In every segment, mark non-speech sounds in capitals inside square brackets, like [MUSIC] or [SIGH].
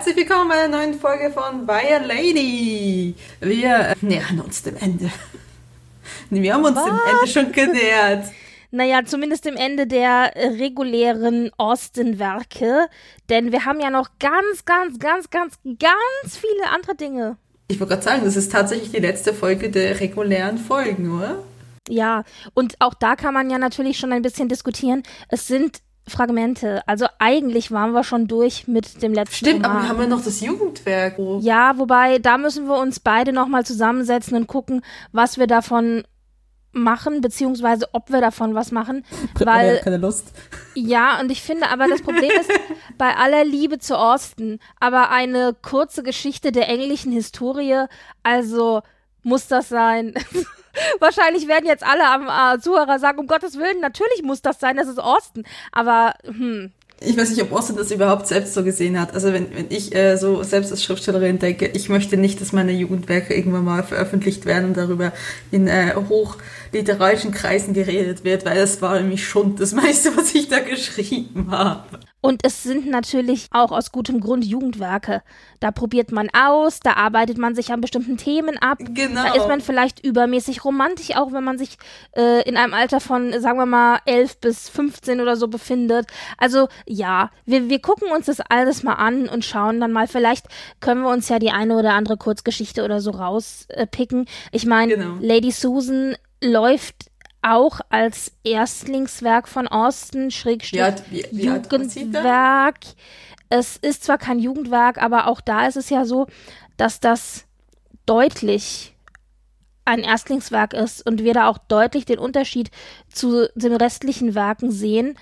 Herzlich willkommen bei einer neuen Folge von By a Lady. Wir nähern uns dem Ende. Wir haben uns Was? dem Ende schon genähert. Naja, zumindest dem Ende der äh, regulären Austin-Werke. Denn wir haben ja noch ganz, ganz, ganz, ganz, ganz viele andere Dinge. Ich wollte gerade sagen, das ist tatsächlich die letzte Folge der regulären Folgen, oder? Ja, und auch da kann man ja natürlich schon ein bisschen diskutieren. Es sind Fragmente. Also eigentlich waren wir schon durch mit dem letzten Stimmt, aber Roman. wir haben ja noch das Jugendwerk. Oh. Ja, wobei, da müssen wir uns beide nochmal zusammensetzen und gucken, was wir davon machen, beziehungsweise ob wir davon was machen. [LAUGHS] Weil, keine Lust. ja, und ich finde aber, das Problem ist, [LAUGHS] bei aller Liebe zu Austin, aber eine kurze Geschichte der englischen Historie, also muss das sein. [LAUGHS] Wahrscheinlich werden jetzt alle am äh, Zuhörer sagen, um Gottes Willen, natürlich muss das sein, das ist Austin. Aber, hm, Ich weiß nicht, ob Austin das überhaupt selbst so gesehen hat. Also wenn, wenn ich äh, so selbst als Schriftstellerin denke, ich möchte nicht, dass meine Jugendwerke irgendwann mal veröffentlicht werden und darüber in äh, hochliterarischen Kreisen geredet wird, weil das war nämlich schon das meiste, was ich da geschrieben habe. Und es sind natürlich auch aus gutem Grund Jugendwerke. Da probiert man aus, da arbeitet man sich an bestimmten Themen ab. Genau. Da ist man vielleicht übermäßig romantisch, auch wenn man sich äh, in einem Alter von, sagen wir mal, 11 bis 15 oder so befindet. Also ja, wir, wir gucken uns das alles mal an und schauen dann mal. Vielleicht können wir uns ja die eine oder andere Kurzgeschichte oder so rauspicken. ich meine, Genau. Lady Susan läuft auch als Erstlingswerk von Austin, Schrägstrich? Jugendwerk. Es ist zwar kein Jugendwerk, aber auch da ist es ja so, dass das deutlich ein Erstlingswerk ist und wir da auch deutlich den Unterschied zu den restlichen Werken sehen.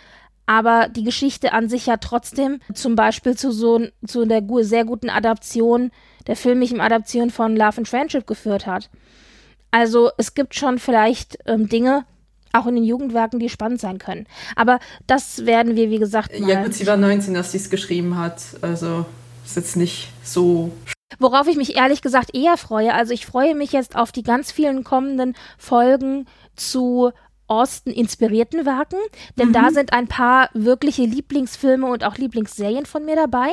Aber die Geschichte an sich ja trotzdem zum Beispiel zu so zu der sehr guten Adaption, der filmischen Adaption von Love and Friendship geführt hat. Also es gibt schon vielleicht ähm, Dinge, auch in den Jugendwerken, die spannend sein können. Aber das werden wir, wie gesagt, mal Ja gut, sie war 19, als sie es geschrieben hat. Also ist jetzt nicht so. Worauf ich mich ehrlich gesagt eher freue, also ich freue mich jetzt auf die ganz vielen kommenden Folgen zu Austin inspirierten Werken, denn da sind ein paar wirkliche Lieblingsfilme und auch Lieblingsserien von mir dabei.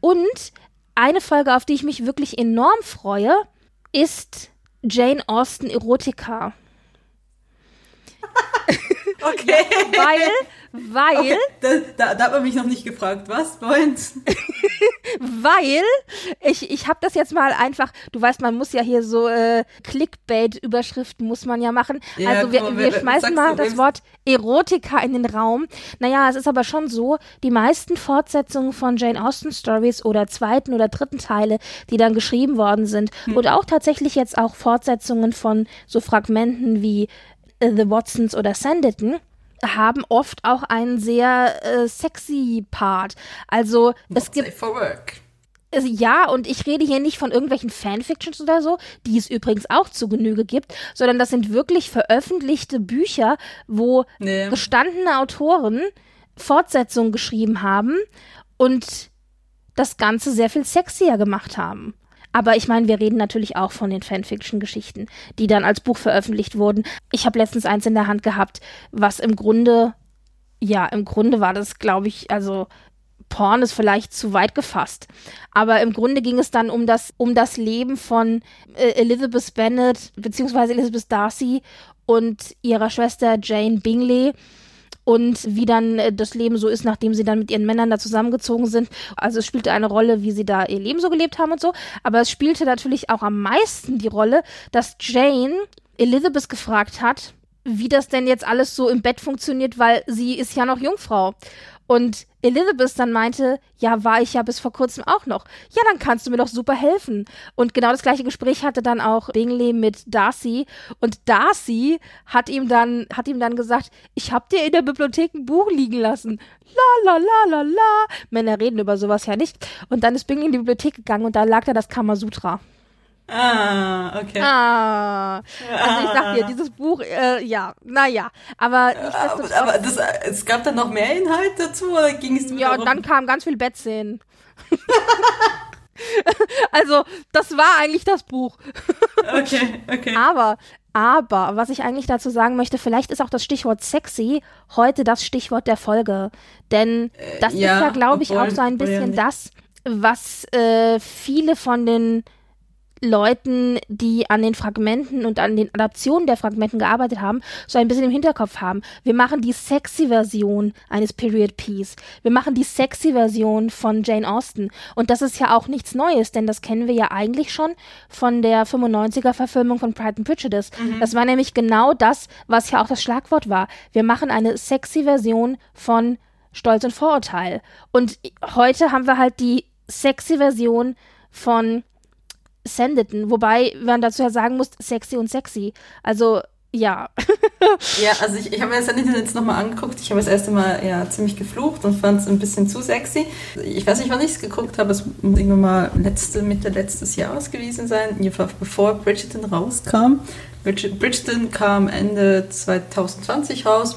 Und eine Folge, auf die ich mich wirklich enorm freue, ist Jane Austen Erotica. [LAUGHS] Okay. Weil, weil, okay. Da, da, da hat man mich noch nicht gefragt, was, Freund? [LAUGHS] weil ich, ich habe das jetzt mal einfach, du weißt, man muss ja hier so äh, Clickbait-Überschriften muss man ja machen. Ja, also wir, komm, wir wer- schmeißen mal das Wort Erotika in den Raum. Naja, es ist aber schon so, die meisten Fortsetzungen von Jane Austen Stories oder zweiten oder dritten Teile, die dann geschrieben worden sind Hm. und auch tatsächlich jetzt auch Fortsetzungen von so Fragmenten wie The Watsons oder Sanditon, haben oft auch einen sehr äh, sexy Part. Also es gibt Safe for work. ja, und ich rede hier nicht von irgendwelchen Fanfictions oder so, die es übrigens auch zu Genüge gibt, sondern das sind wirklich veröffentlichte Bücher, wo Nee. gestandene Autoren Fortsetzungen geschrieben haben und das Ganze sehr viel sexier gemacht haben. Aber ich meine, wir reden natürlich auch von den Fanfiction-Geschichten, die dann als Buch veröffentlicht wurden. Ich habe letztens eins in der Hand gehabt, was im Grunde, ja, im Grunde war das, glaube ich, also Porn ist vielleicht zu weit gefasst. Aber im Grunde ging es dann um das, um das Leben von äh, Elizabeth Bennet, beziehungsweise Elizabeth Darcy und ihrer Schwester Jane Bingley. Und wie dann äh, das Leben so ist, nachdem sie dann mit ihren Männern da zusammengezogen sind. Also es spielte eine Rolle, wie sie da ihr Leben so gelebt haben und so. Aber es spielte natürlich auch am meisten die Rolle, dass Jane Elizabeth gefragt hat, wie das denn jetzt alles so im Bett funktioniert, weil sie ist ja noch Jungfrau. Und Elizabeth dann meinte, ja, war ich ja bis vor kurzem auch noch. Ja, dann kannst du mir doch super helfen. Und genau das gleiche Gespräch hatte dann auch Bingley mit Darcy. Und Darcy hat ihm dann, hat ihm dann gesagt, ich hab dir in der Bibliothek ein Buch liegen lassen. La la la la la. Männer reden über sowas ja nicht. Und dann ist Bingley in die Bibliothek gegangen und da lag da das Kamasutra. Ah, okay. Ah, also ich sag dir, dieses Buch, äh, ja, naja, aber nichtsdestotrotz. Aber, aber das, es gab dann noch mehr Inhalt dazu oder ging es Ja, darum? dann kamen ganz viel Bettszenen. [LAUGHS] also, das war eigentlich das Buch. okay, okay. Aber, aber, was ich eigentlich dazu sagen möchte, vielleicht ist auch das Stichwort sexy heute das Stichwort der Folge. Denn das äh, ja, ist ja, glaube ich, auch so ein bisschen ja das, was äh, viele von den Leuten, die an den Fragmenten und an den Adaptionen der Fragmenten gearbeitet haben, so ein bisschen im Hinterkopf haben. Wir machen die sexy Version eines Period Piece. Wir machen die sexy Version von Jane Austen. Und das ist ja auch nichts Neues, denn das kennen wir ja eigentlich schon von der 95er Verfilmung von Pride and Prejudice. Mhm. Das war nämlich genau das, was ja auch das Schlagwort war. Wir machen eine sexy Version von Stolz und Vorurteil. Und heute haben wir halt die sexy Version von Sanditon, wobei man dazu ja sagen muss, sexy und sexy. Also, ja. [LAUGHS] ja, also ich, ich habe mir Sanditon jetzt nochmal angeguckt. Ich habe das erste Mal ja ziemlich geflucht und fand es ein bisschen zu sexy. Ich weiß nicht, wann ich es geguckt habe. Es muss irgendwann mal letzte, Mitte letztes Jahres gewesen sein, bevor Bridgerton rauskam. Bridgerton kam Ende 2020 raus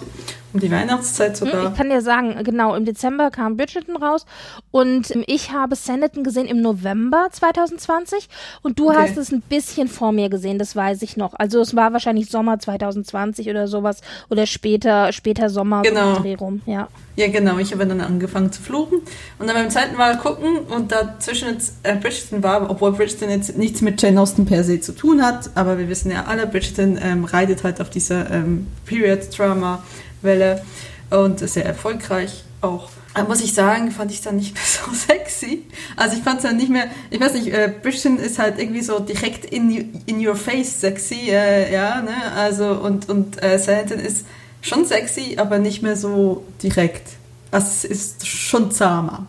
um die Weihnachtszeit hm, sogar. Ich kann dir sagen, genau, im Dezember kam Bridgerton raus und ich habe Sanditon gesehen im November 2020 und du okay. hast es ein bisschen vor mir gesehen, das weiß ich noch. Also es war wahrscheinlich Sommer 2020 oder sowas oder später, später Sommer genau. Dreh rum, ja. Ja, genau. Ich habe dann angefangen zu fluchen und dann beim zweiten Mal gucken und dazwischen jetzt äh, Bridgerton war, obwohl Bridgerton jetzt nichts mit Jane Austen per se zu tun hat, aber wir wissen ja alle, Bridgerton ähm, reitet halt auf dieser ähm, Period-Drama Welle und sehr erfolgreich auch. Aber muss ich sagen, fand ich es dann nicht mehr [LAUGHS] so sexy. Also ich fand es dann nicht mehr, ich weiß nicht, äh, Bridgerton ist halt irgendwie so direkt in, in your face sexy, äh, ja, ne, also und, und äh, Sanditon ist schon sexy, aber nicht mehr so direkt. Also es ist schon zahmer.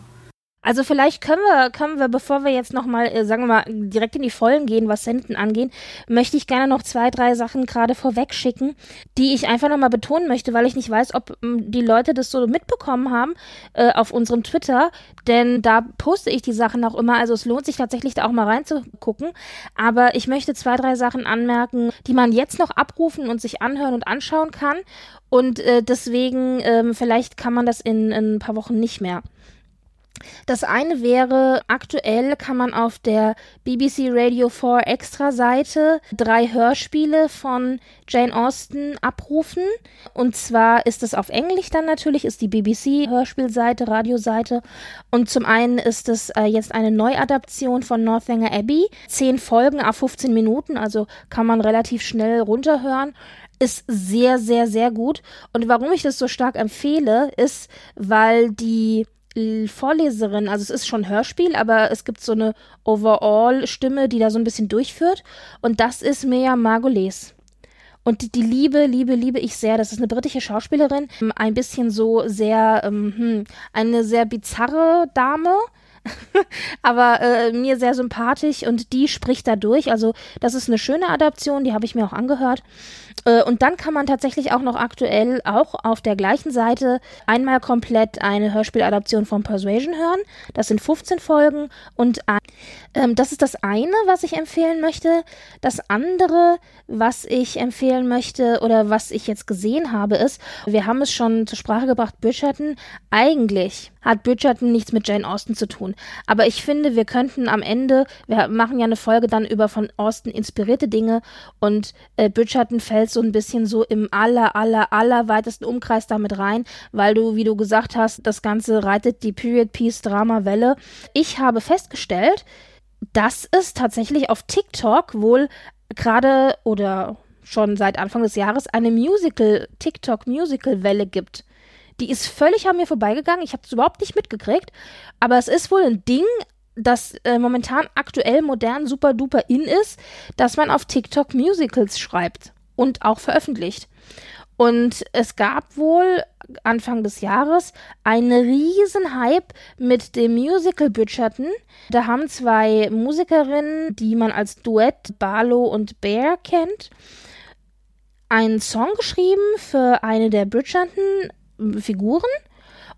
Also vielleicht können wir, können wir, bevor wir jetzt nochmal, äh, sagen wir mal, direkt in die Vollen gehen, was Senden angeht, möchte ich gerne noch zwei, drei Sachen gerade vorweg schicken, die ich einfach nochmal betonen möchte, weil ich nicht weiß, ob die Leute das so mitbekommen haben äh, auf unserem Twitter, denn da poste ich die Sachen auch immer, also es lohnt sich tatsächlich da auch mal reinzugucken, aber ich möchte zwei, drei Sachen anmerken, die man jetzt noch abrufen und sich anhören und anschauen kann. Und äh, deswegen ähm, vielleicht kann man das in, in ein paar Wochen nicht mehr. Das eine wäre, aktuell kann man auf der BBC Radio 4 Extra Seite drei Hörspiele von Jane Austen abrufen. Und zwar ist es auf Englisch dann natürlich, ist die BBC Hörspielseite, Radioseite. Und zum einen ist es äh, jetzt eine Neuadaption von Northanger Abbey. Zehn Folgen auf 15 Minuten, also kann man relativ schnell runterhören ist sehr, sehr, sehr gut. Und warum ich das so stark empfehle, ist, weil die Vorleserin, also es ist schon Hörspiel, aber es gibt so eine Overall-Stimme, die da so ein bisschen durchführt. Und das ist Mea Margoles. Und die liebe, liebe, liebe ich sehr. Das ist eine britische Schauspielerin. Ein bisschen so sehr, ähm, hm, eine sehr bizarre Dame. [LAUGHS] aber äh, mir sehr sympathisch und die spricht da durch. Also das ist eine schöne Adaption, die habe ich mir auch angehört. Äh, und dann kann man tatsächlich auch noch aktuell auch auf der gleichen Seite einmal komplett eine Hörspieladaption von Persuasion hören. Das sind 15 Folgen und ähm, das ist das eine, was ich empfehlen möchte. Das andere, was ich empfehlen möchte oder was ich jetzt gesehen habe, ist, wir haben es schon zur Sprache gebracht, Bridgerton. Eigentlich hat Bridgerton nichts mit Jane Austen zu tun. Aber ich finde, wir könnten am Ende, wir machen ja eine Folge dann über von Austen inspirierte Dinge und äh, Bridgerton fällt so ein bisschen so im aller, aller, aller weitesten Umkreis damit rein, weil du, wie du gesagt hast, das Ganze reitet die Period Piece Drama Welle. Ich habe festgestellt, dass es tatsächlich auf TikTok wohl gerade oder schon seit Anfang des Jahres eine Musical, TikTok Musical Welle gibt. Die ist völlig an mir vorbeigegangen. Ich habe es überhaupt nicht mitgekriegt. Aber es ist wohl ein Ding, das äh, momentan aktuell modern super duper in ist, dass man auf TikTok Musicals schreibt. Und auch veröffentlicht. Und es gab wohl Anfang des Jahres einen riesen Hype mit dem Musical Bridgerton. Da haben zwei Musikerinnen, die man als Duett Barlow und Bear kennt, einen Song geschrieben für eine der Bridgerton-Figuren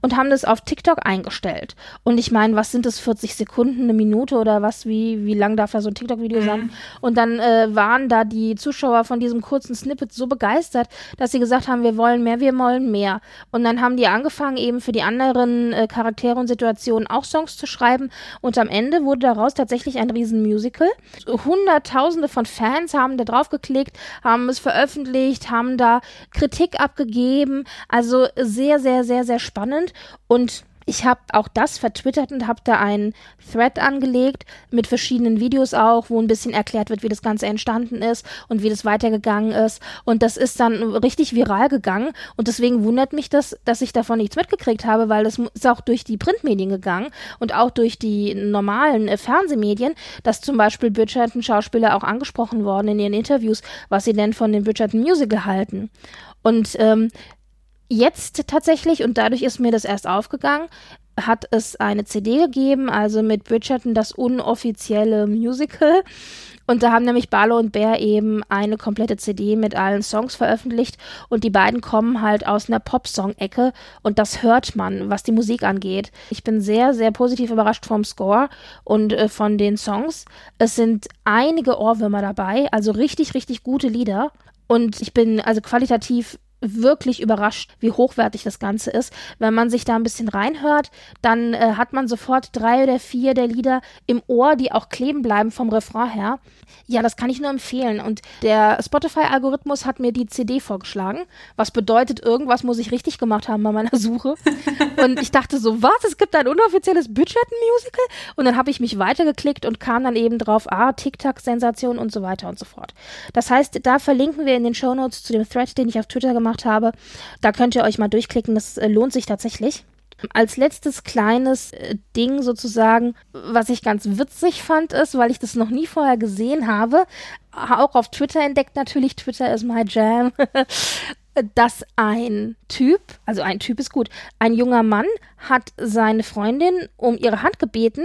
und haben das auf TikTok eingestellt. Und ich meine, was sind das, 40 Sekunden, eine Minute oder was, wie, wie lang darf da so ein TikTok-Video mhm. sein? Und dann äh, waren da die Zuschauer von diesem kurzen Snippet so begeistert, dass sie gesagt haben, wir wollen mehr, wir wollen mehr. Und dann haben die angefangen, eben für die anderen äh, Charaktere und Situationen auch Songs zu schreiben. Und am Ende wurde daraus tatsächlich ein Riesenmusical. Hunderttausende von Fans haben da drauf geklickt, haben es veröffentlicht, haben da Kritik abgegeben. Also sehr, sehr, sehr, sehr spannend und ich habe auch das vertwittert und habe da einen Thread angelegt mit verschiedenen Videos auch, wo ein bisschen erklärt wird, wie das Ganze entstanden ist und wie das weitergegangen ist. Und das ist dann richtig viral gegangen. Und deswegen wundert mich das, dass ich davon nichts mitgekriegt habe, weil das ist auch durch die Printmedien gegangen und auch durch die normalen äh, Fernsehmedien, dass zum Beispiel Bridgerton-Schauspieler auch angesprochen worden in ihren Interviews, was sie denn von dem Bridgerton Musical halten. Und ähm, jetzt tatsächlich, und dadurch ist mir das erst aufgegangen, hat es eine CD gegeben, also mit Bridgerton das unoffizielle Musical. Und da haben nämlich Barlow und Bear eben eine komplette CD mit allen Songs veröffentlicht. Und die beiden kommen halt aus einer Pop-Song-Ecke. Und das hört man, was die Musik angeht. Ich bin sehr, sehr positiv überrascht vom Score und äh, von den Songs. Es sind einige Ohrwürmer dabei, also richtig, richtig gute Lieder. Und ich bin also qualitativ wirklich überrascht, wie hochwertig das Ganze ist. Wenn man sich da ein bisschen reinhört, dann äh, hat man sofort drei oder vier der Lieder im Ohr, die auch kleben bleiben vom Refrain her. Ja, das kann ich nur empfehlen. Und der Spotify-Algorithmus hat mir die CD vorgeschlagen, was bedeutet, irgendwas muss ich richtig gemacht haben bei meiner Suche. [LAUGHS] und ich dachte so, was? Es gibt ein unoffizielles Budget-Musical? Und dann habe ich mich weitergeklickt und kam dann eben drauf, ah, TikTok-Sensation und so weiter und so fort. Das heißt, da verlinken wir in den Shownotes zu dem Thread, den ich auf Twitter gemacht gemacht habe. Da könnt ihr euch mal durchklicken, das äh, lohnt sich tatsächlich. Als letztes kleines äh, Ding sozusagen, was ich ganz witzig fand, ist, weil ich das noch nie vorher gesehen habe, auch auf Twitter entdeckt natürlich, Twitter ist my jam, [LAUGHS] dass ein Typ, also ein Typ ist gut, ein junger Mann hat seine Freundin um ihre Hand gebeten,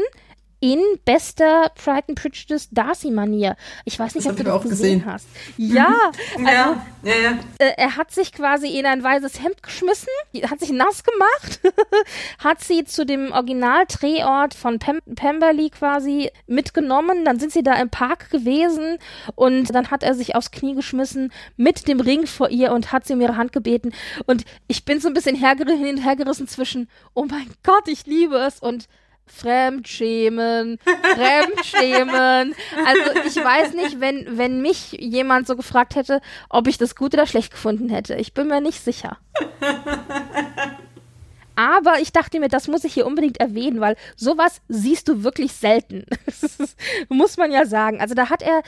in bester Pride and Prejudice Darcy-Manier. Ich weiß nicht, das ob du das gesehen, gesehen, hast. Ja, [LAUGHS] also, ja, ja, ja. Äh, er hat sich quasi in ein weißes Hemd geschmissen, hat sich nass gemacht, [LAUGHS] hat sie zu dem Original-Drehort von Pem Pemberley quasi mitgenommen. Dann sind sie da im Park gewesen und dann hat er sich aufs Knie geschmissen mit dem Ring vor ihr und hat sie um ihre Hand gebeten. Und ich bin so ein bisschen hergerissen, hergerissen zwischen, oh mein Gott, ich liebe es und Fremdschämen, Fremdschämen. Also ich weiß nicht, wenn, wenn mich jemand so gefragt hätte, ob ich das gut oder schlecht gefunden hätte. Ich bin mir nicht sicher. Aber ich dachte mir, das muss ich hier unbedingt erwähnen, weil sowas siehst du wirklich selten. [LAUGHS] muss man ja sagen. Also da hat er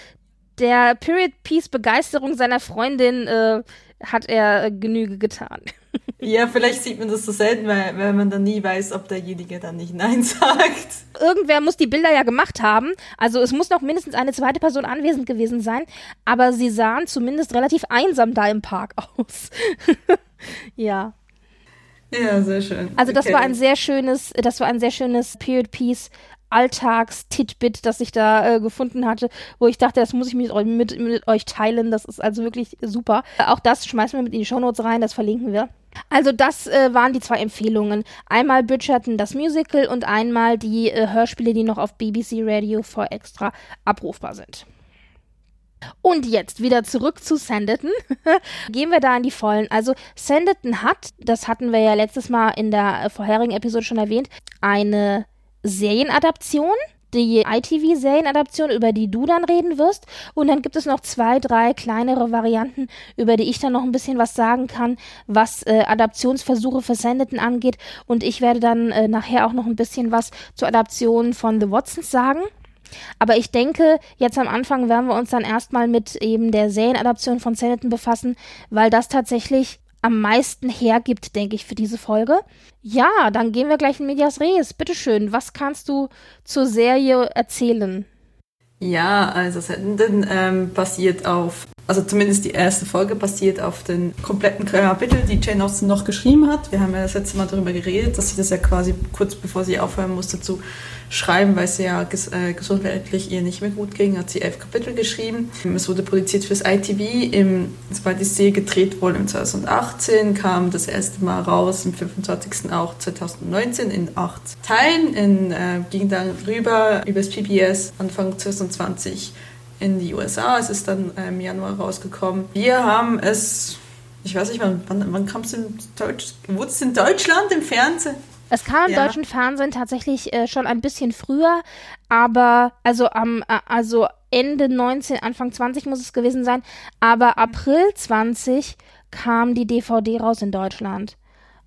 der Period Piece Begeisterung seiner Freundin äh, hat er Genüge getan. [LAUGHS] Ja, vielleicht sieht man das so selten, weil, weil man dann nie weiß, ob derjenige dann nicht Nein [LAUGHS] sagt. Irgendwer muss die Bilder ja gemacht haben. Also es muss noch mindestens eine zweite Person anwesend gewesen sein. Aber sie sahen zumindest relativ einsam da im Park [LAUGHS] aus. ja. Ja, sehr schön. Also das okay. war ein sehr schönes, das war ein sehr schönes Period Piece Alltags-Titbit, das ich da äh, gefunden hatte, wo ich dachte, das muss ich mit, mit, mit, euch teilen. Das ist also wirklich super. Auch das schmeißen wir mit in die Shownotes rein, das verlinken wir. Also das äh, waren die zwei Empfehlungen. Einmal Bridgerton, das Musical und einmal die äh, Hörspiele, die noch auf BBC Radio for Extra abrufbar sind. Und jetzt wieder zurück zu Sanditon. [LAUGHS] Gehen wir da in die Vollen. Also Sanditon hat, das hatten wir ja letztes Mal in der äh, vorherigen Episode schon erwähnt, eine Serienadaption die ITV-Serienadaption, über die du dann reden wirst. Und dann gibt es noch zwei, drei kleinere Varianten, über die ich dann noch ein bisschen was sagen kann, was äh, Adaptionsversuche für Sanditon angeht. Und ich werde dann äh, nachher auch noch ein bisschen was zur Adaption von The Watsons sagen. Aber ich denke, jetzt am Anfang werden wir uns dann erstmal mit eben der Serienadaption von Sanditon befassen, weil das tatsächlich am meisten hergibt, denke ich, für diese Folge. Ja, dann gehen wir gleich in Medias Res. Bitteschön, was kannst du zur Serie erzählen? Ja, also Sendenden ähm, basiert auf also zumindest die erste Folge basiert auf den kompletten Kapitel, die Jane Austen noch geschrieben hat. Wir haben ja das letzte Mal darüber geredet, dass sie das ja quasi kurz bevor sie aufhören musste zu schreiben, weil es ja ges äh, gesundheitlich ihr nicht mehr gut ging, hat sie elf Kapitel geschrieben. Es wurde produziert fürs ITV, im, die Serie gedreht wohl im 2018, kam das erste Mal raus, im 25. auch 2019 in acht Teilen, in, äh, ging dann rüber übers PBS Anfang 2020 in die USA. Es ist dann äh, im Januar rausgekommen. Wir haben es, ich weiß nicht, wann, wann, wann kam es in Deutsch, wurde es in Deutschland im Fernsehen? Es kam im ja. deutschen Fernsehen tatsächlich äh, schon ein bisschen früher, aber also am äh, also Ende 19, Anfang 20 muss es gewesen sein, aber April 20 kam die DVD raus in Deutschland.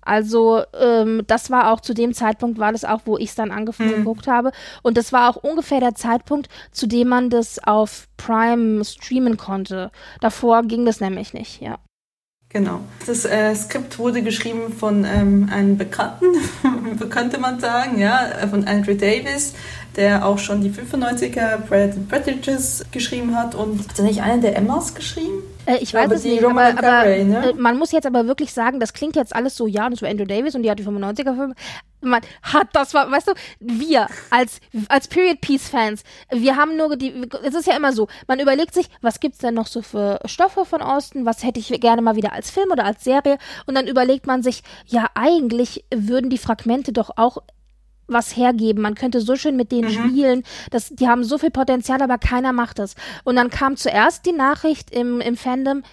Also ähm, das war auch zu dem Zeitpunkt, war das auch, wo ich es dann angefangen mhm. geguckt habe. Und das war auch ungefähr der Zeitpunkt, zu dem man das auf Prime streamen konnte. Davor ging das nämlich nicht, ja. Genau. Das äh, Skript wurde geschrieben von ähm, einem Bekannten, [LAUGHS] könnte man sagen, ja, von Andrew Davis, der auch schon die 95er Bread and Predators geschrieben hat. Und hat er nicht einen der Emmas geschrieben? Äh, ich weiß es nicht, aber, aber ne? Äh, man muss jetzt aber wirklich sagen, das klingt jetzt alles so, ja, das war Andrew Davis und die hat die 95er-Filme. Man hat das, war, weißt du, wir als, als Period Piece Fans, wir haben nur die, es ist ja immer so, man überlegt sich, was gibt's denn noch so für Stoffe von Austin, was hätte ich gerne mal wieder als Film oder als Serie und dann überlegt man sich, ja, eigentlich würden die Fragmente doch auch was hergeben. Man könnte so schön mit denen mhm. spielen. Das, die haben so viel Potenzial, aber keiner macht es. Und dann kam zuerst die Nachricht im, im Fandom,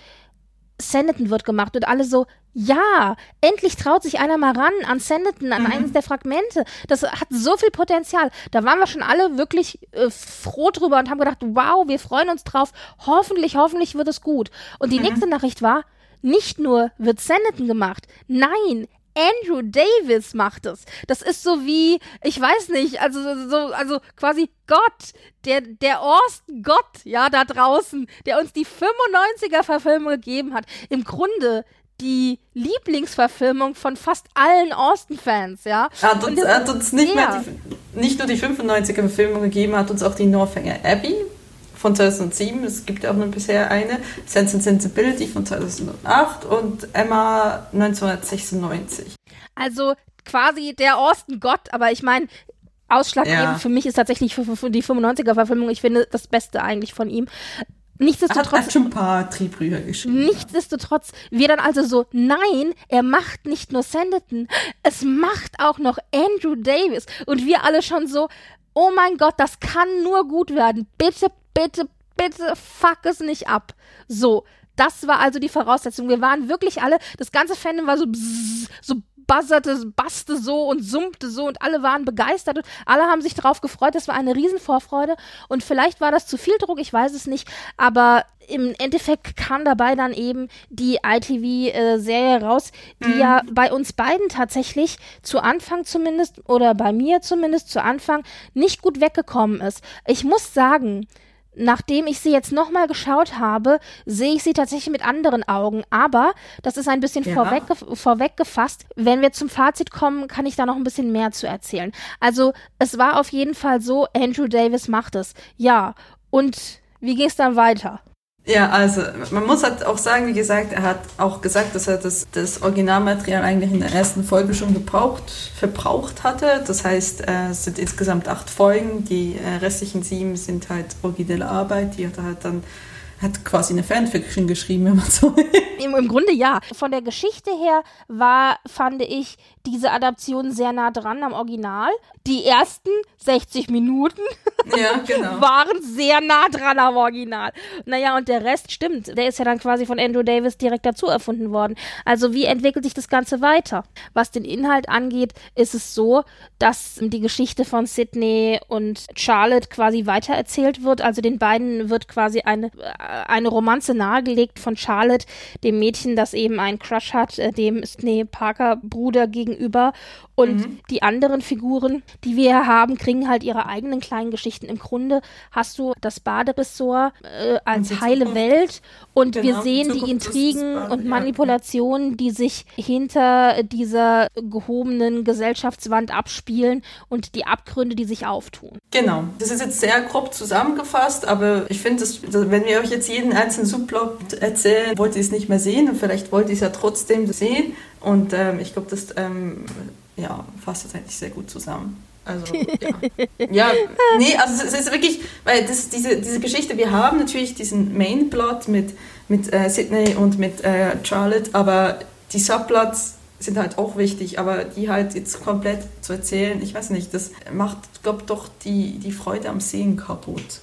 Sanditon wird gemacht und alle so, ja, endlich traut sich einer mal ran an Sanditon, an mhm. eines der Fragmente. Das hat so viel Potenzial. Da waren wir schon alle wirklich äh, froh drüber und haben gedacht, wow, wir freuen uns drauf. Hoffentlich, hoffentlich wird es gut. Und die mhm. nächste Nachricht war, nicht nur wird Sanditon gemacht, nein, Andrew Davis macht es. Das ist so wie, ich weiß nicht, also so, also quasi Gott, der, der Orsten Gott, ja, da draußen, der uns die 95er-Verfilmung gegeben hat. Im Grunde die Lieblingsverfilmung von fast allen Austin-Fans, ja. Hat uns, hat uns nicht, mehr die, nicht nur die 95er-Verfilmung gegeben, hat uns auch die Northanger Abbey von 2007, es gibt ja auch nur bisher eine, Sense and Sensibility von 2008 und Emma 1996. Also quasi der Austin Gott, aber ich meine, ausschlaggebend ja. für mich ist tatsächlich die 95er-Verfilmung, ich finde das Beste eigentlich von ihm. Nichtsdestotrotz. Hat schon ein paar Triebbrücher geschrieben. Nichtsdestotrotz, wir dann also so, nein, er macht nicht nur Sanditon, es macht auch noch Andrew Davis. Und wir alle schon so, oh mein Gott, das kann nur gut werden. Bitte, bitte, bitte fuck es nicht ab. So, das war also die Voraussetzung. Wir waren wirklich alle, das ganze Fandom war so bzzz, so buzzerte, basste so und summte so und alle waren begeistert und alle haben sich darauf gefreut. Das war eine Riesenvorfreude und vielleicht war das zu viel Druck, ich weiß es nicht, aber im Endeffekt kam dabei dann eben die ITV-Serie äh, raus, die mhm. ja bei uns beiden tatsächlich zu Anfang zumindest oder bei mir zumindest zu Anfang nicht gut weggekommen ist. Ich muss sagen, nachdem ich sie jetzt nochmal geschaut habe, sehe ich sie tatsächlich mit anderen Augen. Aber das ist ein bisschen ja. vorweg, vorweggefasst. Wenn wir zum Fazit kommen, kann ich da noch ein bisschen mehr zu erzählen. Also es war auf jeden Fall so, Andrew Davis macht es. Ja. Und wie ging es dann weiter? Ja, also man muss halt auch sagen, wie gesagt, er hat auch gesagt, dass er das, das Originalmaterial eigentlich in der ersten Folge schon gebraucht, verbraucht hatte. Das heißt, äh, es sind insgesamt acht Folgen, die äh, restlichen sieben sind halt originelle Arbeit, die hat er halt dann hat quasi eine Fanfiction geschrieben, wenn man so Im, Im Grunde ja. Von der Geschichte her war, fand ich, diese Adaption sehr nah dran am Original. Die ersten 60 Minuten [LAUGHS] ja, genau. waren sehr nah dran am Original. Naja, und der Rest stimmt. Der ist ja dann quasi von Andrew Davis direkt dazu erfunden worden. Also wie entwickelt sich das Ganze weiter? Was den Inhalt angeht, ist es so, dass die Geschichte von Sydney und Charlotte quasi weitererzählt wird. Also den beiden wird quasi eine, eine Romanze nahegelegt von Charlotte, dem Mädchen, das eben einen Crush hat, äh, dem Snee Parker Bruder gegenüber. Und mhm. die anderen Figuren, die wir hier haben, kriegen halt ihre eigenen kleinen Geschichten. Im Grunde hast du das Baderessort äh, als heile Zukunft. Welt und genau, wir sehen die Intrigen Bade, und Manipulationen, ja. die sich hinter dieser gehobenen Gesellschaftswand abspielen und die Abgründe, die sich auftun. Genau. Das ist jetzt sehr grob zusammengefasst, aber ich finde, wenn wir euch jetzt jeden einzelnen Subplot erzählen, wollt ihr es nicht mehr sehen und vielleicht wollt ihr es ja trotzdem sehen. Und ähm, ich glaube, das ähm, ja, fasst das eigentlich sehr gut zusammen. Also, ja. [LAUGHS] ja, nee, also es ist wirklich, weil das, diese, diese Geschichte, wir haben natürlich diesen Mainplot mit, mit äh, Sydney und mit äh, Charlotte, aber die Subplots sind halt auch wichtig, aber die halt jetzt komplett zu erzählen, ich weiß nicht, das macht, glaube doch die, die Freude am Sehen kaputt,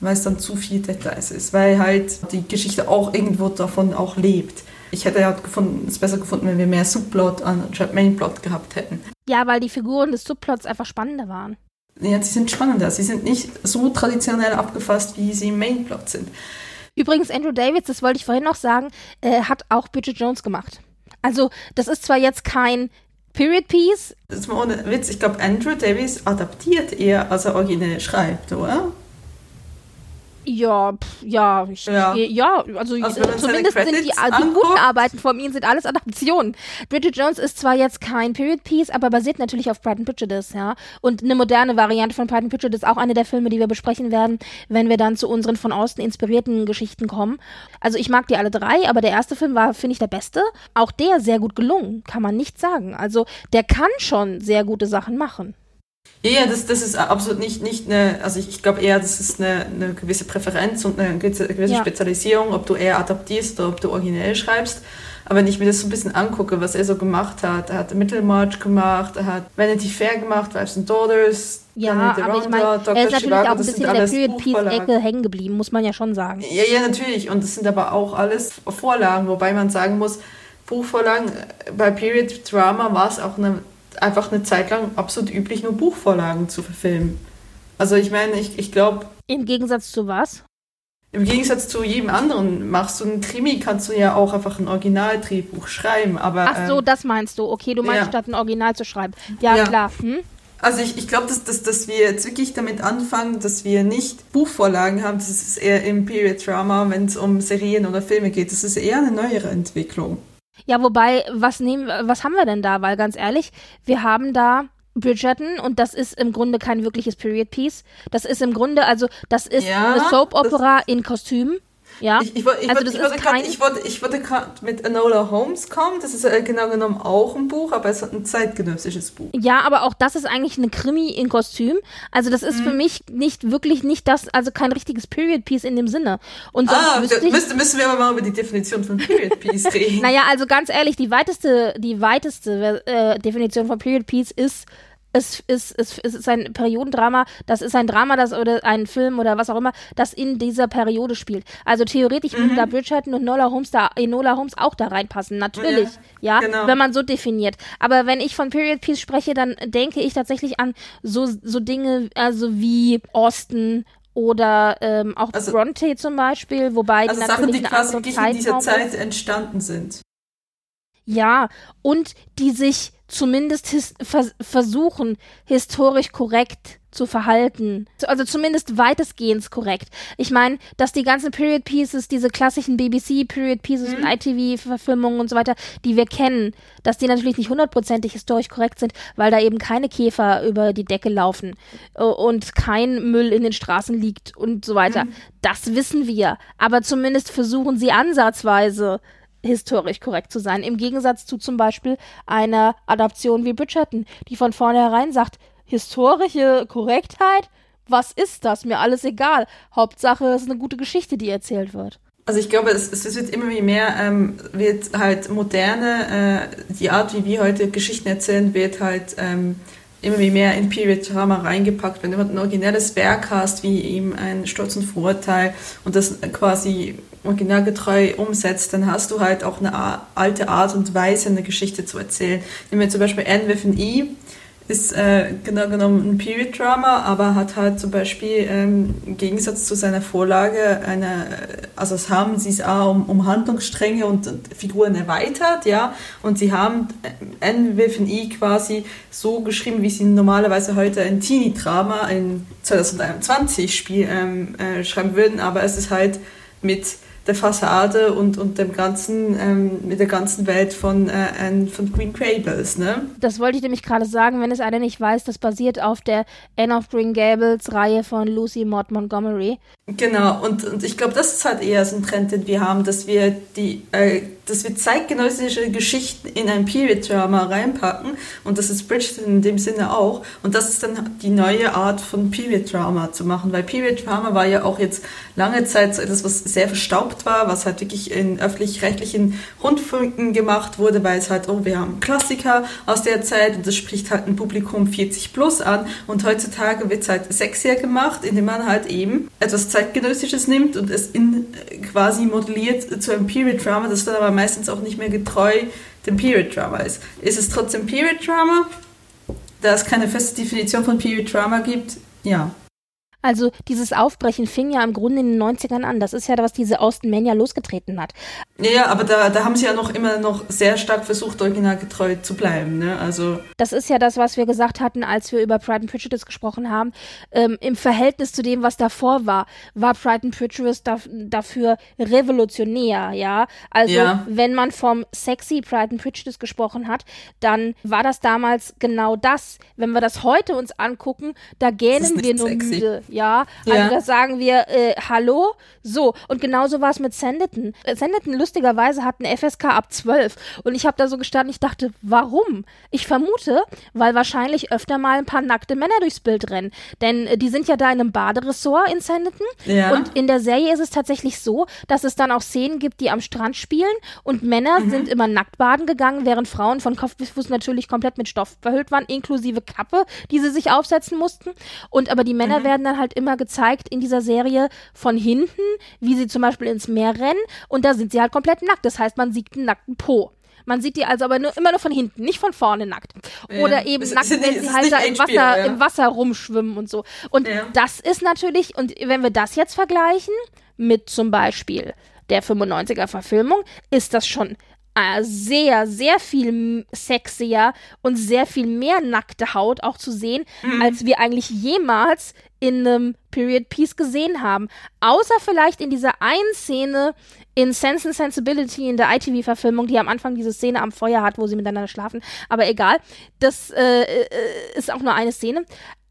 weil es dann zu viel Details ist, weil halt die Geschichte auch irgendwo davon auch lebt. Ich hätte ja gefunden, es besser gefunden, wenn wir mehr Subplot anstatt Mainplot gehabt hätten. Ja, weil die Figuren des Subplots einfach spannender waren. Ja, sie sind spannender. Sie sind nicht so traditionell abgefasst, wie sie im Mainplot sind. Übrigens, Andrew Davids, das wollte ich vorhin noch sagen, äh, hat auch Bridget Jones gemacht. Also, das ist zwar jetzt kein Period Piece. Das ist mal ohne Witz. Ich glaube, Andrew Davies adaptiert eher, als er originell schreibt, oder? Ja, pff, ja, ich, ja. ja, also, also zumindest sind die, die guten Arbeiten von ihm sind alles Adaptionen. Bridget Jones ist zwar jetzt kein Period Piece, aber basiert natürlich auf Pride and Prejudice, ja. Und eine moderne Variante von Pride and Prejudice ist auch eine der Filme, die wir besprechen werden, wenn wir dann zu unseren von Austen inspirierten Geschichten kommen. Also ich mag die alle drei, aber der erste Film war, finde ich, der beste. Auch der sehr gut gelungen, kann man nicht sagen. Also der kann schon sehr gute Sachen machen. Ja, das, das ist absolut nicht, nicht eine, also ich, ich glaube eher, das ist eine, eine gewisse Präferenz und eine gewisse, ja. Spezialisierung, ob du eher adaptierst oder ob du originell schreibst. Aber wenn ich mir das so ein bisschen angucke, was er so gemacht hat, er hat Middlemarch gemacht, er hat Vanity Fair gemacht, Wives and Daughters, ja, aber ich meine, er ist natürlich auch ein bisschen in der Period Piece-Ecke hängen geblieben, muss man ja schon sagen. Ja, ja, natürlich. Und das sind aber auch alles Vorlagen, wobei man sagen muss, Buchvorlagen bei Period Drama war es auch eine einfach eine Zeit lang absolut üblich, nur Buchvorlagen zu verfilmen. Also ich meine, ich, ich glaube. Im Gegensatz zu was? Im Gegensatz zu jedem anderen machst du einen Krimi, kannst du ja auch einfach ein Originaldrehbuch schreiben. Aber, Ach so, ähm, das meinst du. Okay, du meinst ja. statt ein Original zu schreiben. Ja, ja. klar. Hm? Also ich, ich glaube, dass, dass, dass wir jetzt wirklich damit anfangen, dass wir nicht Buchvorlagen haben. Das ist eher im Period Drama, wenn es um Serien oder Filme geht. Das ist eher eine neuere Entwicklung. Ja, wobei, was nehmen, was haben wir denn da? Weil ganz ehrlich, wir haben da Bridgerton und das ist im Grunde kein wirkliches Period Piece. Das ist im Grunde, also das ist ja, eine Soap Opera in Kostümen. Ja, ich, ich, ich, also ich, gerade ich wollte, ich wollte mit Enola Holmes kommen. Das ist äh, genau genommen auch ein Buch, aber es ist ein zeitgenössisches Buch. Ja, aber auch das ist eigentlich eine Krimi in Kostüm. Also das ist mhm. für mich nicht wirklich nicht das, also kein richtiges Period Piece in dem Sinne. Und ah, müsste, müssen wir aber mal über die Definition von Period Piece [LAUGHS] reden. naja, also ganz ehrlich, die weiteste, die weiteste äh, Definition von Period Piece ist es ist, es, es ist ein Periodendrama, das ist ein Drama, das oder ein Film oder was auch immer, das in dieser Periode spielt. Also theoretisch mhm. würden da Bridgerton und Nola Holmes da, Enola Holmes auch da reinpassen, natürlich, ja, ja genau. wenn man so definiert. Aber wenn ich von Period Piece spreche, dann denke ich tatsächlich an so, so Dinge, also wie Austin oder ähm, auch also, Bronte zum Beispiel, wobei also die Sachen, die quasi in dieser Zeit entstanden sind. Ja, und die sich zumindest his vers versuchen, historisch korrekt zu verhalten. Also zumindest weitestgehend korrekt. Ich meine, dass die ganzen Period Pieces, diese klassischen BBC Period Pieces mhm. und ITV-Verfilmungen und so weiter, die wir kennen, dass die natürlich nicht hundertprozentig historisch korrekt sind, weil da eben keine Käfer über die Decke laufen äh, und kein Müll in den Straßen liegt und so weiter. Mhm. Das wissen wir. Aber zumindest versuchen sie ansatzweise historisch korrekt zu sein. Im Gegensatz zu zum Beispiel einer Adaption wie Bridgerton, die von vornherein sagt, historische Korrektheit, was ist das? Mir alles egal. Hauptsache, es ist eine gute Geschichte, die erzählt wird. Also ich glaube, es, es wird immer mehr, ähm, wird halt moderne, äh, die Art, wie wir heute Geschichten erzählen, wird halt ähm, immer mehr in Period Drama reingepackt. Wenn du ein originelles Werk hast, wie eben ein Sturz und Vorurteil und das quasi originalgetreu umsetzt, dann hast du halt auch eine alte Art und Weise, eine Geschichte zu erzählen. Nehmen wir zum Beispiel Anne with an E. ist äh, genau genommen ein Period Drama, aber hat halt zum Beispiel ähm, im Gegensatz zu seiner Vorlage eine, also es haben sie es auch um, um Handlungsstränge und, und, Figuren erweitert, ja, und sie haben N with an E quasi so geschrieben, wie sie normalerweise heute ein Teenie-Drama in 2021 Spiel ähm, äh, schreiben würden, aber es ist halt mit der Fassade und, und dem ganzen, ähm, mit der ganzen Welt von, äh, von Green Gables, ne? Das wollte ich nämlich gerade sagen, wenn es einer nicht weiß, das basiert auf der Anne of Green Gables Reihe von Lucy Maud Montgomery. Genau, und, und ich glaube, das ist halt eher so ein Trend, den wir haben, dass wir die äh, dass wir zeitgenössische Geschichten in ein Period-Drama reinpacken und das ist Bridgerton in dem Sinne auch und das ist dann die neue Art von Period-Drama zu machen, weil Period-Drama war ja auch jetzt lange Zeit so etwas, was sehr verstaubt war, was halt wirklich in öffentlich-rechtlichen Rundfunken gemacht wurde, weil es halt, oh, wir haben Klassiker aus der Zeit und das spricht halt ein Publikum 40 plus an und heutzutage wird es halt sexier gemacht, indem man halt eben etwas zeitgenössisches nimmt und es in quasi modelliert zu einem Period-Drama, das dann aber meistens auch nicht mehr getreu dem Period Drama ist. Ist es trotzdem Period Drama? Da es keine feste Definition von Period Drama gibt, ja. Also dieses Aufbrechen fing ja im Grunde in den 90ern an. Das ist ja, was diese Austin Mania losgetreten hat. Ja, aber da, da haben sie ja noch immer noch sehr stark versucht, originalgetreu zu bleiben. Ne? Also das ist ja das, was wir gesagt hatten, als wir über Pride and Prejudice gesprochen haben. Ähm, Im Verhältnis zu dem, was davor war, war Pride and Prejudice da, dafür revolutionär, ja. Also ja. wenn man vom sexy Pride and Prejudice gesprochen hat, dann war das damals genau das. Wenn wir das heute uns angucken, da gähnen wir nur sexy. müde ja. Also ja. das sagen wir, äh, hallo, so. Und genauso war es mit Sanditon. Äh, Sanditon lustigerweise hat eine FSK ab 12. Und ich habe da so gestanden, ich dachte, warum? Ich vermute, weil wahrscheinlich öfter mal ein paar nackte Männer durchs Bild rennen. Denn äh, die sind ja da in einem Baderessort in Sanditon. Ja. Und in der Serie ist es tatsächlich so, dass es dann auch Szenen gibt, die am Strand spielen. Und Männer mhm. sind immer nackt baden gegangen, während Frauen von Kopf bis Fuß natürlich komplett mit Stoff verhüllt waren, inklusive Kappe, die sie sich aufsetzen mussten. Und aber die Männer mhm. werden dann halt immer gezeigt in dieser Serie von hinten, wie sie zum Beispiel ins Meer rennen und da sind sie halt komplett nackt. Das heißt, man sieht einen nackten Po. Man sieht die also aber nur, immer nur von hinten, nicht von vorne nackt. Oder ja. eben es nackt, wenn sie halt da im Wasser, ja. im Wasser rumschwimmen und so. Und ja. das ist natürlich, und wenn wir das jetzt vergleichen mit zum Beispiel der 95er Verfilmung, ist das schon sehr, sehr viel sexier und sehr viel mehr nackte Haut auch zu sehen, mhm. als wir eigentlich jemals in einem Period Piece gesehen haben. Außer vielleicht in dieser einen Szene in Sense and Sensibility in der ITV-Verfilmung, die am Anfang diese Szene am Feuer hat, wo sie miteinander schlafen. Aber egal, das äh, äh, ist auch nur eine Szene.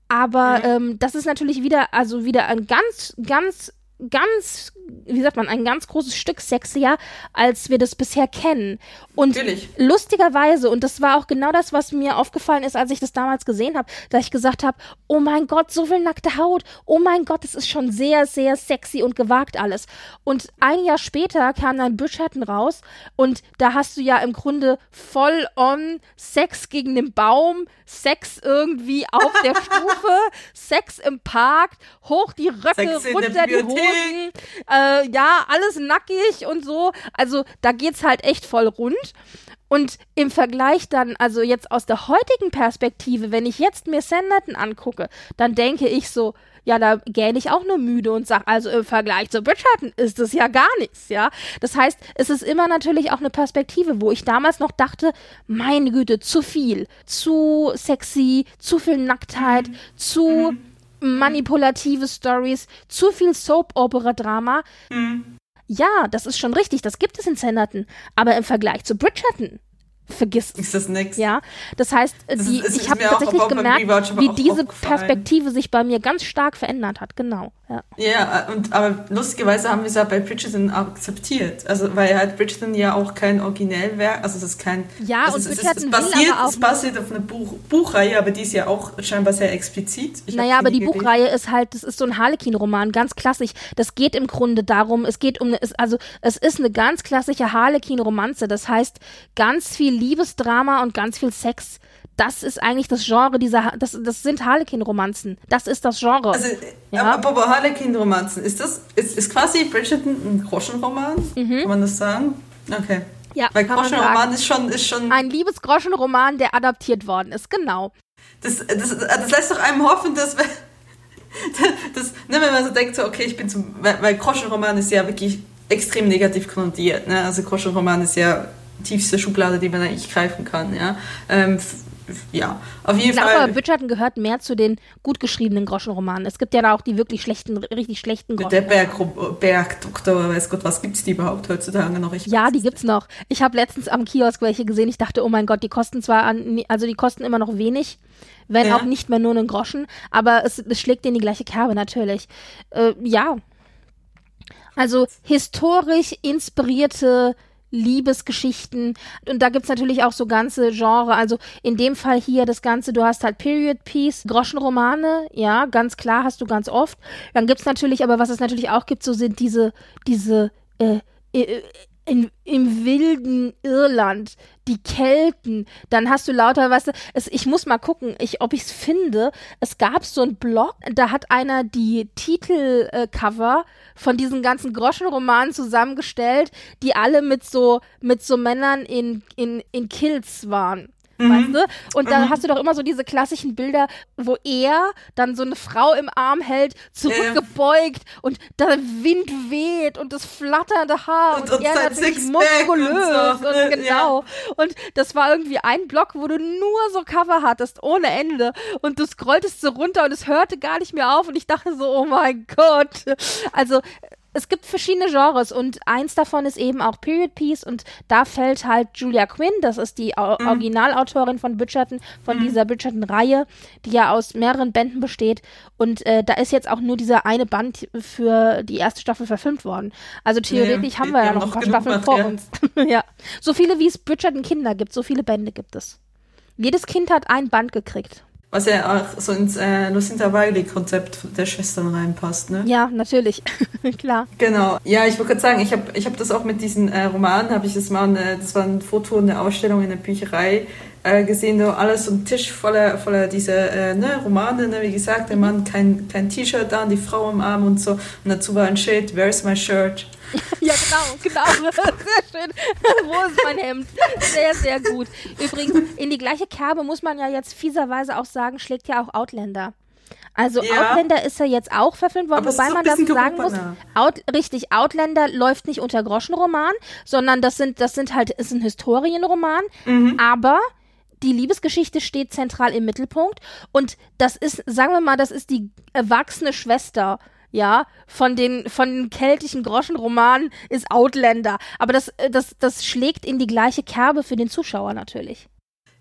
Aber mhm. ähm, das ist natürlich wieder, also wieder ein ganz, ganz ganz, wie sagt man, ein ganz großes Stück sexier, als wir das bisher kennen. Und Natürlich. lustigerweise, und das war auch genau das, was mir aufgefallen ist, als ich das damals gesehen habe, dass ich gesagt habe, oh mein Gott, so viel nackte Haut, oh mein Gott, es ist schon sehr, sehr sexy und gewagt alles. Und ein Jahr später kam dann Bridgerton raus und da hast du ja im Grunde voll on Sex gegen den Baum, Sex irgendwie auf der [LAUGHS] Stufe, Sex im Park, hoch die Röcke, runter die Hose. Hosen, äh, ja, alles nackig und so. Also da geht's halt echt voll rund. Und im Vergleich dann, also jetzt aus der heutigen Perspektive, wenn ich jetzt mir Sanditon angucke, dann denke ich so, ja, da gähne ich auch nur müde und sag, also im Vergleich zu Bridgerton ist das ja gar nichts, ja. Das heißt, es ist immer natürlich auch eine Perspektive, wo ich damals noch dachte, meine Güte, zu viel, zu sexy, zu viel Nacktheit, mhm. zu mhm manipulative Stories, zu viel Soap-Opera-Drama. Mhm. Ja, das ist schon richtig, das gibt es in Sanditon. Aber im Vergleich zu Bridgerton vergiss ist das nix. Ja, das heißt, die, ist, ich habe tatsächlich gemerkt, wie diese Perspektive sich bei mir ganz stark verändert hat. Genau. Ja, ja und aber lustigerweise haben wir es ja bei Bridgerton akzeptiert. Also weil halt Bridgerton ja auch kein Originellwerk, also es ist kein. Ja, und es, Bridgerton es, es basiert, es basiert auf einer Buch, Buchreihe, aber die ist ja auch scheinbar sehr explizit. Ich naja, aber die gelesen. Buchreihe ist halt, das ist so ein Harlequin-Roman, ganz klassisch. Das geht im Grunde darum, es geht um, also es ist eine ganz klassische Harlequin-Romanze. Das heißt, ganz viel Liebesdrama und ganz viel Sex. Das ist eigentlich das Genre dieser, das, das sind Harlequin-Romanzen. Das ist das Genre. Also, ja? aber Harlequin-Romanzen, ist das, ist, ist quasi Bridgerton ein Groschenroman? Mhm. Kann man das sagen? Okay. Ja, Weil Groschenroman ist schon, ist schon. Ein Liebesgroschenroman, der adaptiert worden ist, genau. Das, das, das lässt doch einem hoffen, dass das, [LAUGHS] das, ne, wenn man so denkt, so, okay, ich bin zum, weil, weil Groschenroman ist ja wirklich extrem negativ konnotiert, ne? also Groschenroman ist ja tiefste Schublade, die man eigentlich greifen kann, ja. Ähm, ja, auf jeden ich Fall. glaube, Bridgerton gehört mehr zu den gut geschriebenen Groschenromanen. Es gibt ja da auch die wirklich schlechten, richtig schlechten Der Berg, Bergdoktor, weiß Gott, was gibt es die überhaupt heutzutage noch? Ich ja, die gibt's noch. Ich habe letztens am Kiosk welche gesehen. Ich dachte, oh mein Gott, die kosten zwar an, also die kosten immer noch wenig, wenn ja. auch nicht mehr nur einen Groschen, aber es, es schlägt in die gleiche Kerbe natürlich. Äh, ja. Also historisch inspirierte Liebesgeschichten. Und da gibt's natürlich auch so ganze Genre. Also in dem Fall hier das Ganze, du hast halt Period Piece, Groschenromane, ja, ganz klar hast du ganz oft. Dann gibt's natürlich, aber was es natürlich auch gibt, so sind diese, diese, äh, äh, in, im wilden Irland, die Kelten, dann hast du lauter, weißt es, ich muss mal gucken, ich, ob ich es finde. Es gab so einen Blog, da hat einer die Titelcover äh, von diesen ganzen Groschenromanen zusammengestellt, die alle mit so, mit so Männern in, in, in Kills waren. Mhm. Weißt du? Und da mhm. hast du doch immer so diese klassischen Bilder, wo er dann so eine Frau im Arm hält, zurückgebeugt ja. und der Wind weht und das flatternde Haar und, und, und er natürlich muskulös und, so. und genau. Ja. Und das war irgendwie ein Block, wo du nur so Cover hattest, ohne Ende. Und du scrolltest so runter und es hörte gar nicht mehr auf und ich dachte so, oh mein Gott. Also es gibt verschiedene Genres und eins davon ist eben auch Period Piece und da fällt halt Julia Quinn, das ist die mhm. Originalautorin von Bridgerton, von mhm. dieser Bridgerton-Reihe, die ja aus mehreren Bänden besteht und äh, da ist jetzt auch nur dieser eine Band für die erste Staffel verfilmt worden. Also theoretisch ja, haben wir ja noch ein paar Staffeln vor uns. [LAUGHS] ja. So viele wie es Bridgerton Kinder gibt, so viele Bände gibt es. Jedes Kind hat ein Band gekriegt. Was ja auch so ins äh, Lucinda Wiley-Konzept der Schwestern reinpasst, ne? Ja, natürlich. [LAUGHS] Klar. Genau. Ja, ich wollte gerade sagen, ich habe ich hab das auch mit diesen äh, Romanen, habe ich das mal, äh, das war ein Foto in der Ausstellung in der Bücherei äh, gesehen, so alles so ein Tisch voller, voller dieser äh, ne, Romane, ne, wie gesagt, der Mann kein, kein T-Shirt da, die Frau im Arm und so. Und dazu war ein Schild, Where's my shirt? Ja, genau, genau. [LAUGHS] Sehr schön. Wo ist mein Hemd? Sehr, sehr gut. Übrigens, in die gleiche Kerbe muss man ja jetzt fieserweise auch sagen, schlägt ja auch Outlander. Also ja. Outlander ist ja jetzt auch verfilmt worden, wobei man dazu sagen muss, Out, richtig, Outlander läuft nicht unter Groschenroman, sondern das sind, das sind halt, ist ein Historienroman, mhm. aber die Liebesgeschichte steht zentral im Mittelpunkt und das ist, sagen wir mal, das ist die erwachsene Schwester ja, von den, von den keltischen Groschenromanen ist Outlander. Aber das, äh, das, das schlägt in die gleiche Kerbe für den Zuschauer natürlich.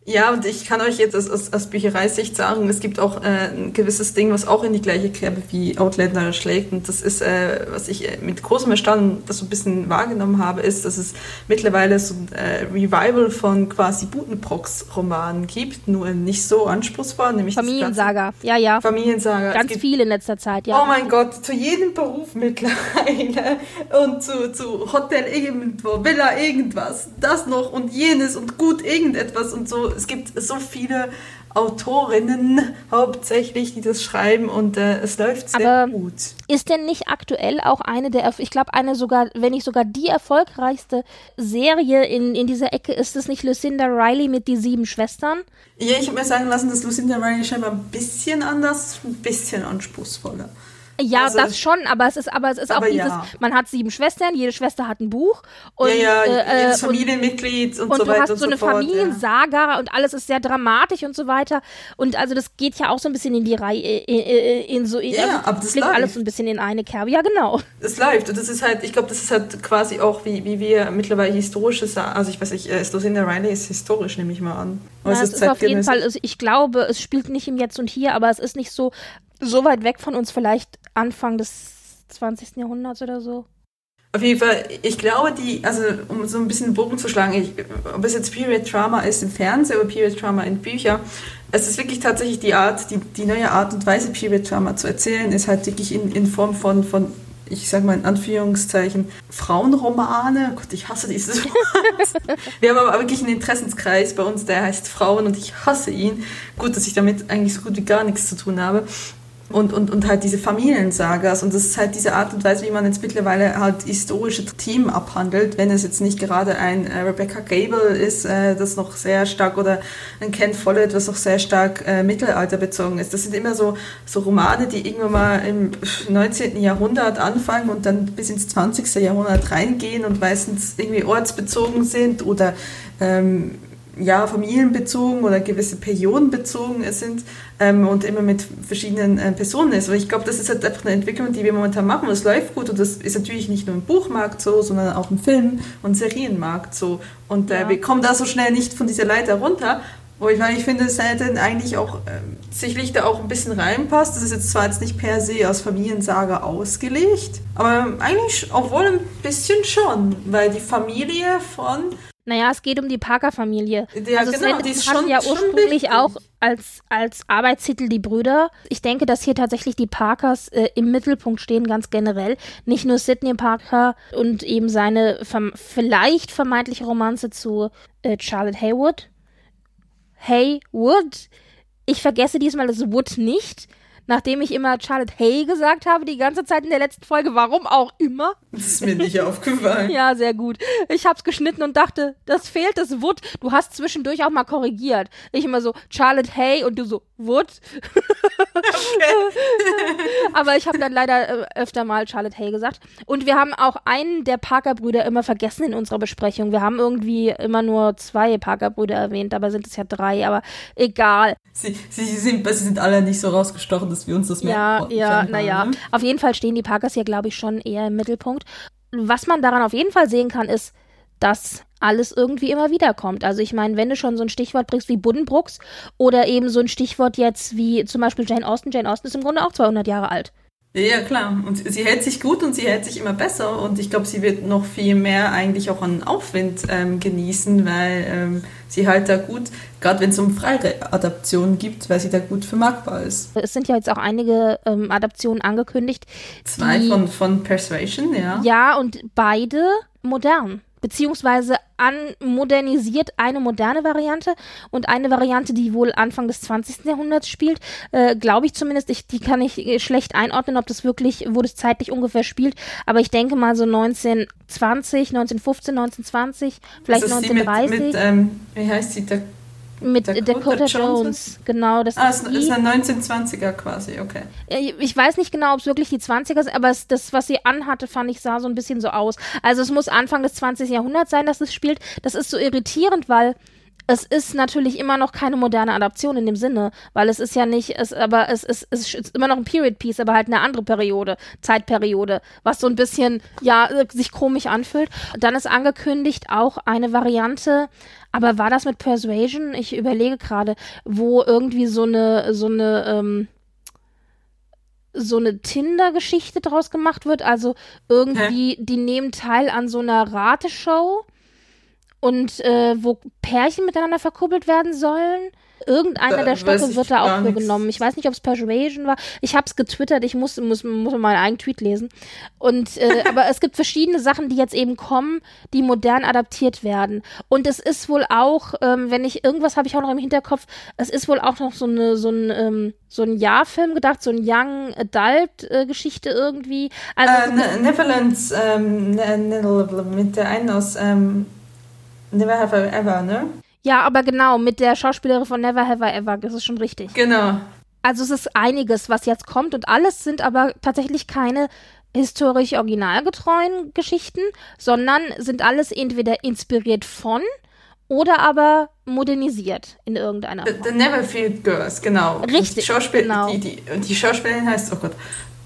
Ja, und ich kann euch jetzt aus, aus, aus Büchereisicht sagen, es gibt auch äh, ein gewisses Ding, was auch in die gleiche Kerbe wie Outlander schlägt. Und das ist, äh, was ich äh, mit großem Erstaunen das so ein bisschen wahrgenommen habe, ist, dass es mittlerweile so ein äh, Revival von quasi Butenbrocks-Romanen gibt, nur nicht so anspruchsvoll, nämlich Familiensaga, ja, ja. Familiensaga. Ganz viel in letzter Zeit, ja. Oh mein Gott, zu jedem Beruf mittlerweile und zu, zu Hotel irgendwo, Villa irgendwas, das noch und jenes und gut irgendetwas und so es gibt so viele Autorinnen hauptsächlich, die das schreiben und äh, es läuft sehr Aber gut. Ist denn nicht aktuell auch eine der, ich glaube eine sogar, wenn nicht sogar die erfolgreichste Serie in, in dieser Ecke, ist es nicht Lucinda Riley mit die sieben Schwestern? Ja, ich habe mir sagen lassen, dass Lucinda Riley scheinbar ein bisschen anders, ein bisschen anspruchsvoller. Ja, also, das schon, aber es ist, aber es ist aber auch dieses, ja. man hat sieben Schwestern, jede Schwester hat ein Buch und ja, ja, äh, jedes Familienmitglied und, und, so weiter. Und du hast so eine fort, Familiensaga ja. und alles ist sehr dramatisch und so weiter. Und also das geht ja auch so ein bisschen in die Reihe, in, in, in so, in, ja, also, aber das klingt alles so ein bisschen in eine Kerbe. Ja, genau. Es läuft und das ist halt, ich glaube, das ist halt quasi auch, wie, wie wir mittlerweile historisches, also ich weiß nicht, äh, Lucinda Riley ist historisch, nehme ich mal an. Ja, es ist, ist auf jeden Fall, ich glaube, es spielt nicht im Jetzt und Hier, aber es ist nicht so, so weit weg von uns, vielleicht Anfang des 20. Jahrhunderts oder so. Auf jeden Fall, ich glaube, die, also um so ein bisschen den Bogen zu schlagen, ich, ob es jetzt Period Drama ist im Fernsehen oder Period Drama in Büchern, es ist wirklich tatsächlich die Art, die, die neue Art und Weise, Period Drama zu erzählen, ist halt wirklich in, in Form von, von ich sage mal in Anführungszeichen, Frauenromane. Oh Gott, ich hasse dieses [LAUGHS] Wort. Wir haben aber wirklich einen Interessenskreis bei uns, der heißt Frauen und ich hasse ihn. Gut, dass ich damit eigentlich so gut wie gar nichts zu tun habe und, und, und halt diese Familiensagas. Und das ist halt diese Art und Weise, wie man jetzt mittlerweile halt historische Themen abhandelt, wenn es jetzt nicht gerade ein äh, Rebecca Gable ist, äh, das noch sehr stark, oder ein Ken Follett, was noch sehr stark äh, mittelalterbezogen ist. Das sind immer so, so Romane, die irgendwann mal im 19. Jahrhundert anfangen und dann bis ins 20. Jahrhundert reingehen und meistens irgendwie ortsbezogen sind oder ähm, ja, familienbezogen oder gewisse Perioden bezogen sind ähm, und immer mit verschiedenen äh, Personen ist. Aber ich glaube, das ist halt einfach eine Entwicklung, die wir momentan machen. Es läuft gut und das ist natürlich nicht nur im Buchmarkt so, sondern auch im Film- und Serienmarkt so. Und äh, ja. wir kommen da so schnell nicht von dieser Leiter runter. Wo ich, weil ich finde, es hätte eigentlich auch ähm, sicherlich da auch ein bisschen reinpasst. Das ist jetzt zwar jetzt nicht per se aus Familiensaga ausgelegt, aber eigentlich obwohl ein bisschen schon, weil die Familie von naja, es geht um die Parker-Familie. Ja, also genau, die ist schon, ja ursprünglich auch als, als Arbeitstitel die Brüder. Ich denke, dass hier tatsächlich die Parkers äh, im Mittelpunkt stehen, ganz generell. Nicht nur Sidney Parker und eben seine verm vielleicht vermeintliche Romanze zu äh, Charlotte Haywood. Haywood. Ich vergesse diesmal das Wood nicht nachdem ich immer Charlotte Hay gesagt habe, die ganze Zeit in der letzten Folge, warum auch immer. Das ist mir nicht [LAUGHS] aufgefallen. ja, sehr gut. Ich hab's geschnitten und dachte, das fehlt, das Wood. Du hast zwischendurch auch mal korrigiert. Ich immer so, Charlotte Hay und du so, Wood. [LAUGHS] Aber ich habe dann leider äh, öfter mal Charlotte Hay gesagt. Und wir haben auch einen der Parker-Brüder immer vergessen in unserer Besprechung. Wir haben irgendwie immer nur zwei Parker-Brüder erwähnt, dabei sind es ja drei, aber egal. Sie, sie, sind, sie sind alle nicht so rausgestochen, dass wir uns das merken. Ja, ja, naja. Ne? Auf jeden Fall stehen die Parkers hier, glaube ich, schon eher im Mittelpunkt. Was man daran auf jeden Fall sehen kann, ist, dass alles irgendwie immer wieder kommt. Also ich meine, wenn du schon so ein Stichwort bringst wie Buddenbrooks oder eben so ein Stichwort jetzt wie zum Beispiel Jane Austen. Jane Austen ist im Grunde auch 200 Jahre alt. Ja, klar. Und sie hält sich gut und sie hält sich immer besser. Und ich glaube, sie wird noch viel mehr eigentlich auch an Aufwind ähm, genießen, weil ähm, sie halt da gut, gerade wenn es um freie Adaptionen gibt, weil sie da gut vermarktbar ist. Es sind ja jetzt auch einige ähm, Adaptionen angekündigt. Zwei die, von, von Persuasion, ja. Ja, und beide modern beziehungsweise anmodernisiert eine moderne Variante und eine Variante, die wohl Anfang des 20. Jahrhunderts spielt, äh, glaube ich zumindest, ich, die kann ich äh, schlecht einordnen, ob das wirklich, wo das zeitlich ungefähr spielt, aber ich denke mal so 1920, 1915, 1920, vielleicht 1930. Mit, mit ähm, wie heißt sie, der mit Dakota, Dakota Jones. Jones. Genau, das ah, ist, ist ein 1920er quasi, okay. Ich weiß nicht genau, ob es wirklich die 20er sind, aber es, das, was sie anhatte, fand ich, sah so ein bisschen so aus. Also es muss Anfang des 20. Jahrhunderts sein, dass es spielt. Das ist so irritierend, weil es ist natürlich immer noch keine moderne Adaption in dem Sinne, weil es ist ja nicht, es, aber es, es, es ist immer noch ein Period Piece, aber halt eine andere Periode, Zeitperiode, was so ein bisschen, ja, sich komisch anfühlt. Dann ist angekündigt auch eine Variante, aber war das mit Persuasion? Ich überlege gerade, wo irgendwie so eine, so eine, ähm, so eine Tinder-Geschichte draus gemacht wird. Also irgendwie, Hä? die nehmen teil an so einer Rateshow und äh, wo Pärchen miteinander verkuppelt werden sollen. Irgendeiner da der Stoffe wird da auch für genommen. Ich weiß nicht, ob es Persuasion war. Ich habe es getwittert. Ich muss, muss, muss meinen eigenen Tweet lesen. Und äh, [LAUGHS] aber es gibt verschiedene Sachen, die jetzt eben kommen, die modern adaptiert werden. Und es ist wohl auch, ähm, wenn ich irgendwas habe ich auch noch im Hinterkopf. Es ist wohl auch noch so eine so ein ähm, so ein Jahrfilm gedacht, so ein Young Adult äh, Geschichte irgendwie. Also uh, so Neverlands ähm, mit der einen aus ähm Never Have I Ever, ne? Ja, aber genau, mit der Schauspielerin von Never Have I Ever, das ist schon richtig. Genau. Also es ist einiges, was jetzt kommt und alles sind aber tatsächlich keine historisch originalgetreuen Geschichten, sondern sind alles entweder inspiriert von oder aber modernisiert in irgendeiner Form. The, the Neverfield Girls, genau. Richtig, die Schauspiel genau. Die, die, die Schauspielerin heißt, oh Gott,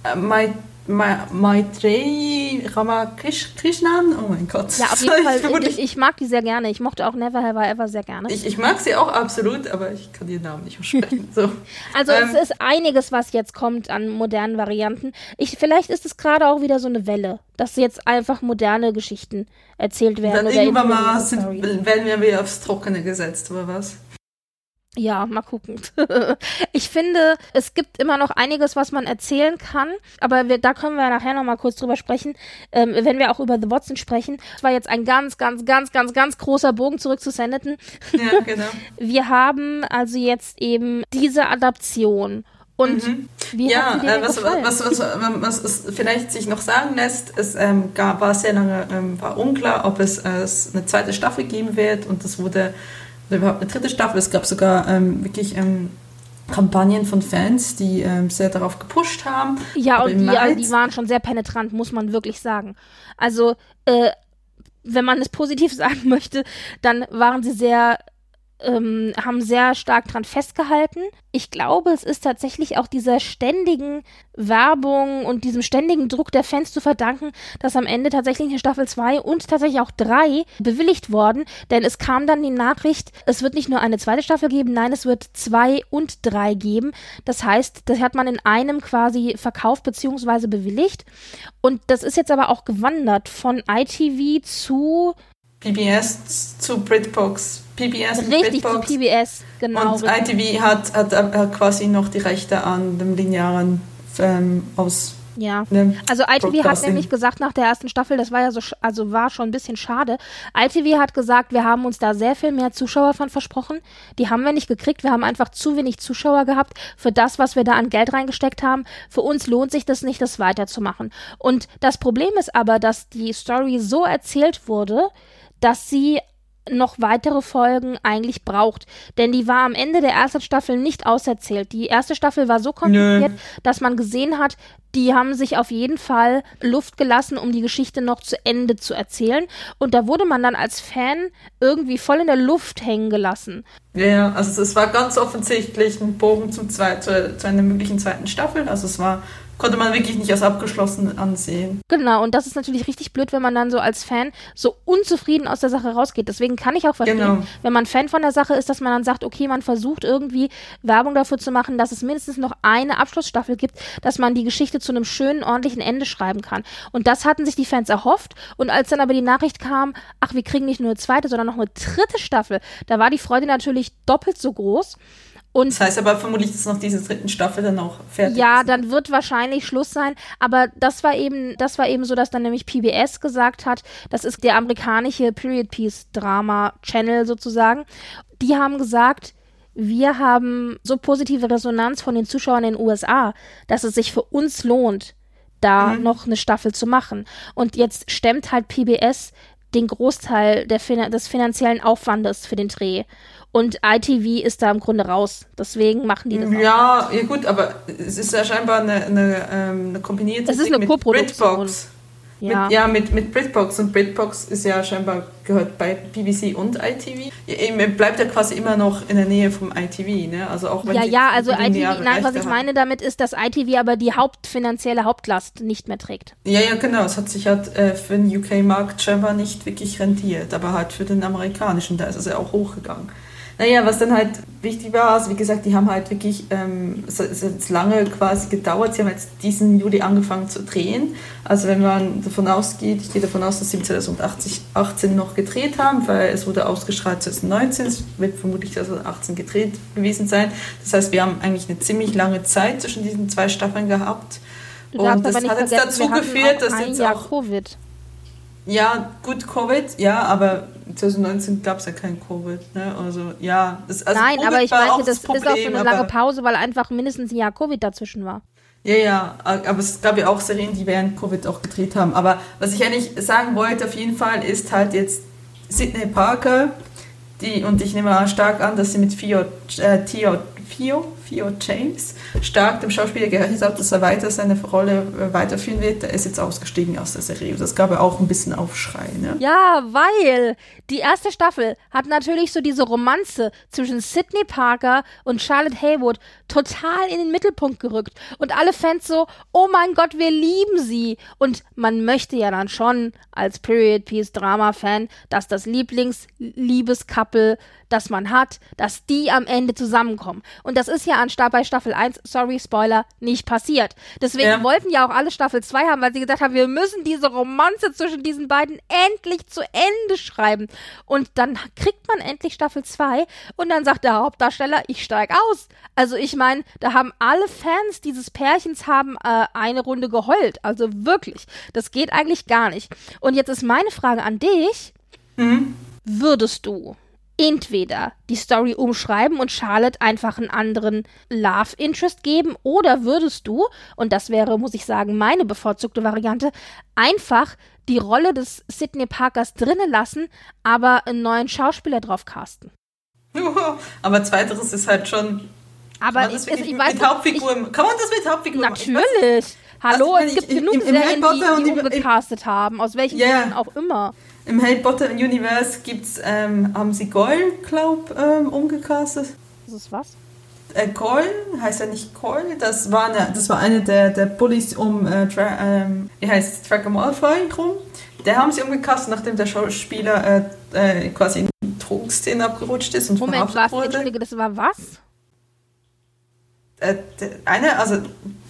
uh, My Ma Maitreyi Ramakrishnan. Oh mein Gott. Ja, auf jeden Fall. Ich, ich, mag die sehr gerne. Ich mochte auch Never Have I Ever sehr gerne. Ich, ich mag sie auch absolut, aber ich kann ihren Namen nicht aussprechen. [LAUGHS] So. Also ähm, es ist einiges, was jetzt kommt an modernen Varianten. Ich, vielleicht ist es gerade auch wieder so eine Welle, dass jetzt einfach moderne Geschichten erzählt werden. Dann irgendwann mal sind, werden wir wieder aufs Trockene gesetzt, oder was? Ja, mal gucken. [LAUGHS] ich finde, es gibt immer noch einiges, was man erzählen kann, aber wir, da können wir nachher noch mal kurz drüber sprechen, ähm, wenn wir auch über The Watson sprechen. Es war jetzt ein ganz, ganz, ganz, ganz, ganz großer Bogen zurück zu Sanditon. Ja, genau. [LAUGHS] wir haben also jetzt eben diese Adaption Und mhm. wie ja, äh, was? Was, was, was, es vielleicht sich noch sagen lässt, es ähm, gab, war sehr lange ähm, war unklar, ob es, äh, eine zweite Staffel geben wird und es wurde überhaupt eine dritte Staffel. Es gab sogar ähm, wirklich ähm, Kampagnen von Fans, die ähm, sehr darauf gepusht haben. Ja, und die, also die waren schon sehr penetrant, muss man wirklich sagen. Also, äh, wenn man es positiv [LAUGHS] sagen möchte, dann waren sie sehr ähm, haben sehr stark dran festgehalten. Ich glaube, es ist tatsächlich auch dieser ständigen Werbung und diesem ständigen Druck der Fans zu verdanken, dass am Ende tatsächlich eine Staffel 2 und tatsächlich auch 3 bewilligt worden, denn es kam dann die Nachricht, es wird nicht nur eine zweite Staffel geben, nein, es wird 2 und 3 geben. Das heißt, das hat man in einem quasi verkauft bzw. bewilligt und das ist jetzt aber auch gewandert von ITV zu PBS zu Britbox. PBS Richtig, Britbox. zu PBS, genau. Und ITV hat, hat, hat, quasi noch die Rechte an dem linearen ähm, aus. Ja, also ITV hat nämlich gesagt nach der ersten Staffel, das war ja so, also war schon ein bisschen schade. ITV hat gesagt, wir haben uns da sehr viel mehr Zuschauer von versprochen. Die haben wir nicht gekriegt. Wir haben einfach zu wenig Zuschauer gehabt für das, was wir da an Geld reingesteckt haben. Für uns lohnt sich das nicht, das weiterzumachen. Und das Problem ist aber, dass die Story so erzählt wurde, dass sie noch weitere Folgen eigentlich braucht. Denn die war am Ende der ersten Staffel nicht auserzählt. Die erste Staffel war so kompliziert, Nö. dass man gesehen hat, die haben sich auf jeden Fall Luft gelassen, um die Geschichte noch zu Ende zu erzählen. Und da wurde man dann als Fan irgendwie voll in der Luft hängen gelassen. Ja, also es war ganz offensichtlich ein Bogen zum zwei, zu, zu einer möglichen zweiten Staffel. Also es war konnte man wirklich nicht als abgeschlossen ansehen. Genau, und das ist natürlich richtig blöd, wenn man dann so als Fan so unzufrieden aus der Sache rausgeht. Deswegen kann ich auch verstehen, genau. wenn man Fan von der Sache ist, dass man dann sagt, okay, man versucht irgendwie Werbung dafür zu machen, dass es mindestens noch eine Abschlussstaffel gibt, dass man die Geschichte zu einem schönen, ordentlichen Ende schreiben kann. Und das hatten sich die Fans erhofft. Und als dann aber die Nachricht kam, ach, wir kriegen nicht nur eine zweite, sondern noch eine dritte Staffel, da war die Freude natürlich doppelt so groß. Und das heißt aber vermutlich, dass noch diese dritten Staffel dann auch fertig Ja, ist. dann wird wahrscheinlich Schluss sein. Aber das war eben, das war eben so, dass dann nämlich PBS gesagt hat, das ist der amerikanische Period Piece Drama Channel sozusagen. Die haben gesagt, wir haben so positive Resonanz von den Zuschauern in den USA, dass es sich für uns lohnt, da mhm. noch eine Staffel zu machen. Und jetzt stemmt halt PBS den Großteil der, des finanziellen Aufwandes für den Dreh. Und ITV ist da im Grunde raus. Deswegen machen die das ja. Ja, gut, aber es ist ja scheinbar eine, eine, ähm, eine kombinierte Es ist eine Co-Produktion. Ja. Mit, ja, mit, mit Britbox und Britbox ist ja scheinbar gehört bei BBC und ITV. Eben bleibt ja quasi immer noch in der Nähe vom ITV, ne? Also auch wenn Ja, ja, also ITV, nein, was ich haben. meine damit ist, dass ITV aber die hauptfinanzielle Hauptlast nicht mehr trägt. Ja, ja, genau. Es hat sich halt äh, für den UK-Markt scheinbar nicht wirklich rentiert, aber halt für den amerikanischen, da ist es ja auch hochgegangen. Naja, was dann halt wichtig war, also wie gesagt, die haben halt wirklich, ähm, es hat jetzt lange quasi gedauert, sie haben jetzt diesen Juli angefangen zu drehen. Also wenn man davon ausgeht, ich gehe davon aus, dass sie 2018 noch gedreht haben, weil es wurde ausgestrahlt 2019, es wird vermutlich 2018 gedreht gewesen sein. Das heißt, wir haben eigentlich eine ziemlich lange Zeit zwischen diesen zwei Staffeln gehabt. Du Und das hat jetzt dazu geführt, dass jetzt Jahr auch... Covid. Ja, gut, Covid, ja, aber 2019 gab es ja kein Covid. Ne? Also, ja, das, also Nein, Covid aber ich meinte, das, das Problem, ist auch so eine lange Pause, weil einfach mindestens ein Jahr Covid dazwischen war. Ja, ja, aber es gab ja auch Serien, die während Covid auch gedreht haben. Aber was ich eigentlich sagen wollte, auf jeden Fall, ist halt jetzt Sidney Parker, die, und ich nehme stark an, dass sie mit Fio, äh, Theo, Fio, Fio James stark dem Schauspieler gerechnet hat, dass er weiter seine Rolle äh, weiterführen wird. Er ist jetzt ausgestiegen aus der Serie. Das gab ja auch ein bisschen Aufschrei. Ne? Ja, weil die erste Staffel hat natürlich so diese Romanze zwischen Sidney Parker und Charlotte Haywood total in den Mittelpunkt gerückt. Und alle Fans so, oh mein Gott, wir lieben sie. Und man möchte ja dann schon als Period Piece Drama Fan, dass das Lieblings-Liebes-Couple, das man hat, dass die am Ende zusammenkommen. Und das ist ja an bei Staffel 1, sorry, Spoiler, nicht passiert. Deswegen ja. wollten ja auch alle Staffel 2 haben, weil sie gesagt haben, wir müssen diese Romanze zwischen diesen beiden endlich zu Ende schreiben. Und dann kriegt man endlich Staffel 2 und dann sagt der Hauptdarsteller, ich steig aus. Also ich meine, da haben alle Fans dieses Pärchens haben äh, eine Runde geheult. Also wirklich, das geht eigentlich gar nicht. Und jetzt ist meine Frage an dich. Mhm. Würdest du entweder die Story umschreiben und Charlotte einfach einen anderen Love Interest geben oder würdest du, und das wäre, muss ich sagen, meine bevorzugte Variante, einfach die Rolle des Sidney Parkers drinnen lassen, aber einen neuen Schauspieler drauf casten. [LAUGHS] aber zweiteres ist halt schon. Aber kann man das ich, wirklich ich weiß mit nicht, Hauptfiguren. kann man das mit Hauptfiguren machen? Ich weiß Natürlich. Hallo, Also, es gibt ich- genug Serien, die, die umgecastet haben, aus welchen Ja. Gründen auch immer. Im Harry Potter Universe gibt's, ähm, haben sie Goyle, glaub, ähm, umgecastet. Das ist was? Äh, Goyle, heißt er nicht Goyle? Das war eine, das war eine der, der Bullies um, äh, Dra ähm, wie heißt es, Draco Malfoy rum. Der haben sie umgecastet, nachdem der Schauspieler äh, äh, quasi in Drogenszenen abgerutscht ist und Moment, verhaftet was? wurde. Entschuldige, das war was? Äh, der, eine, also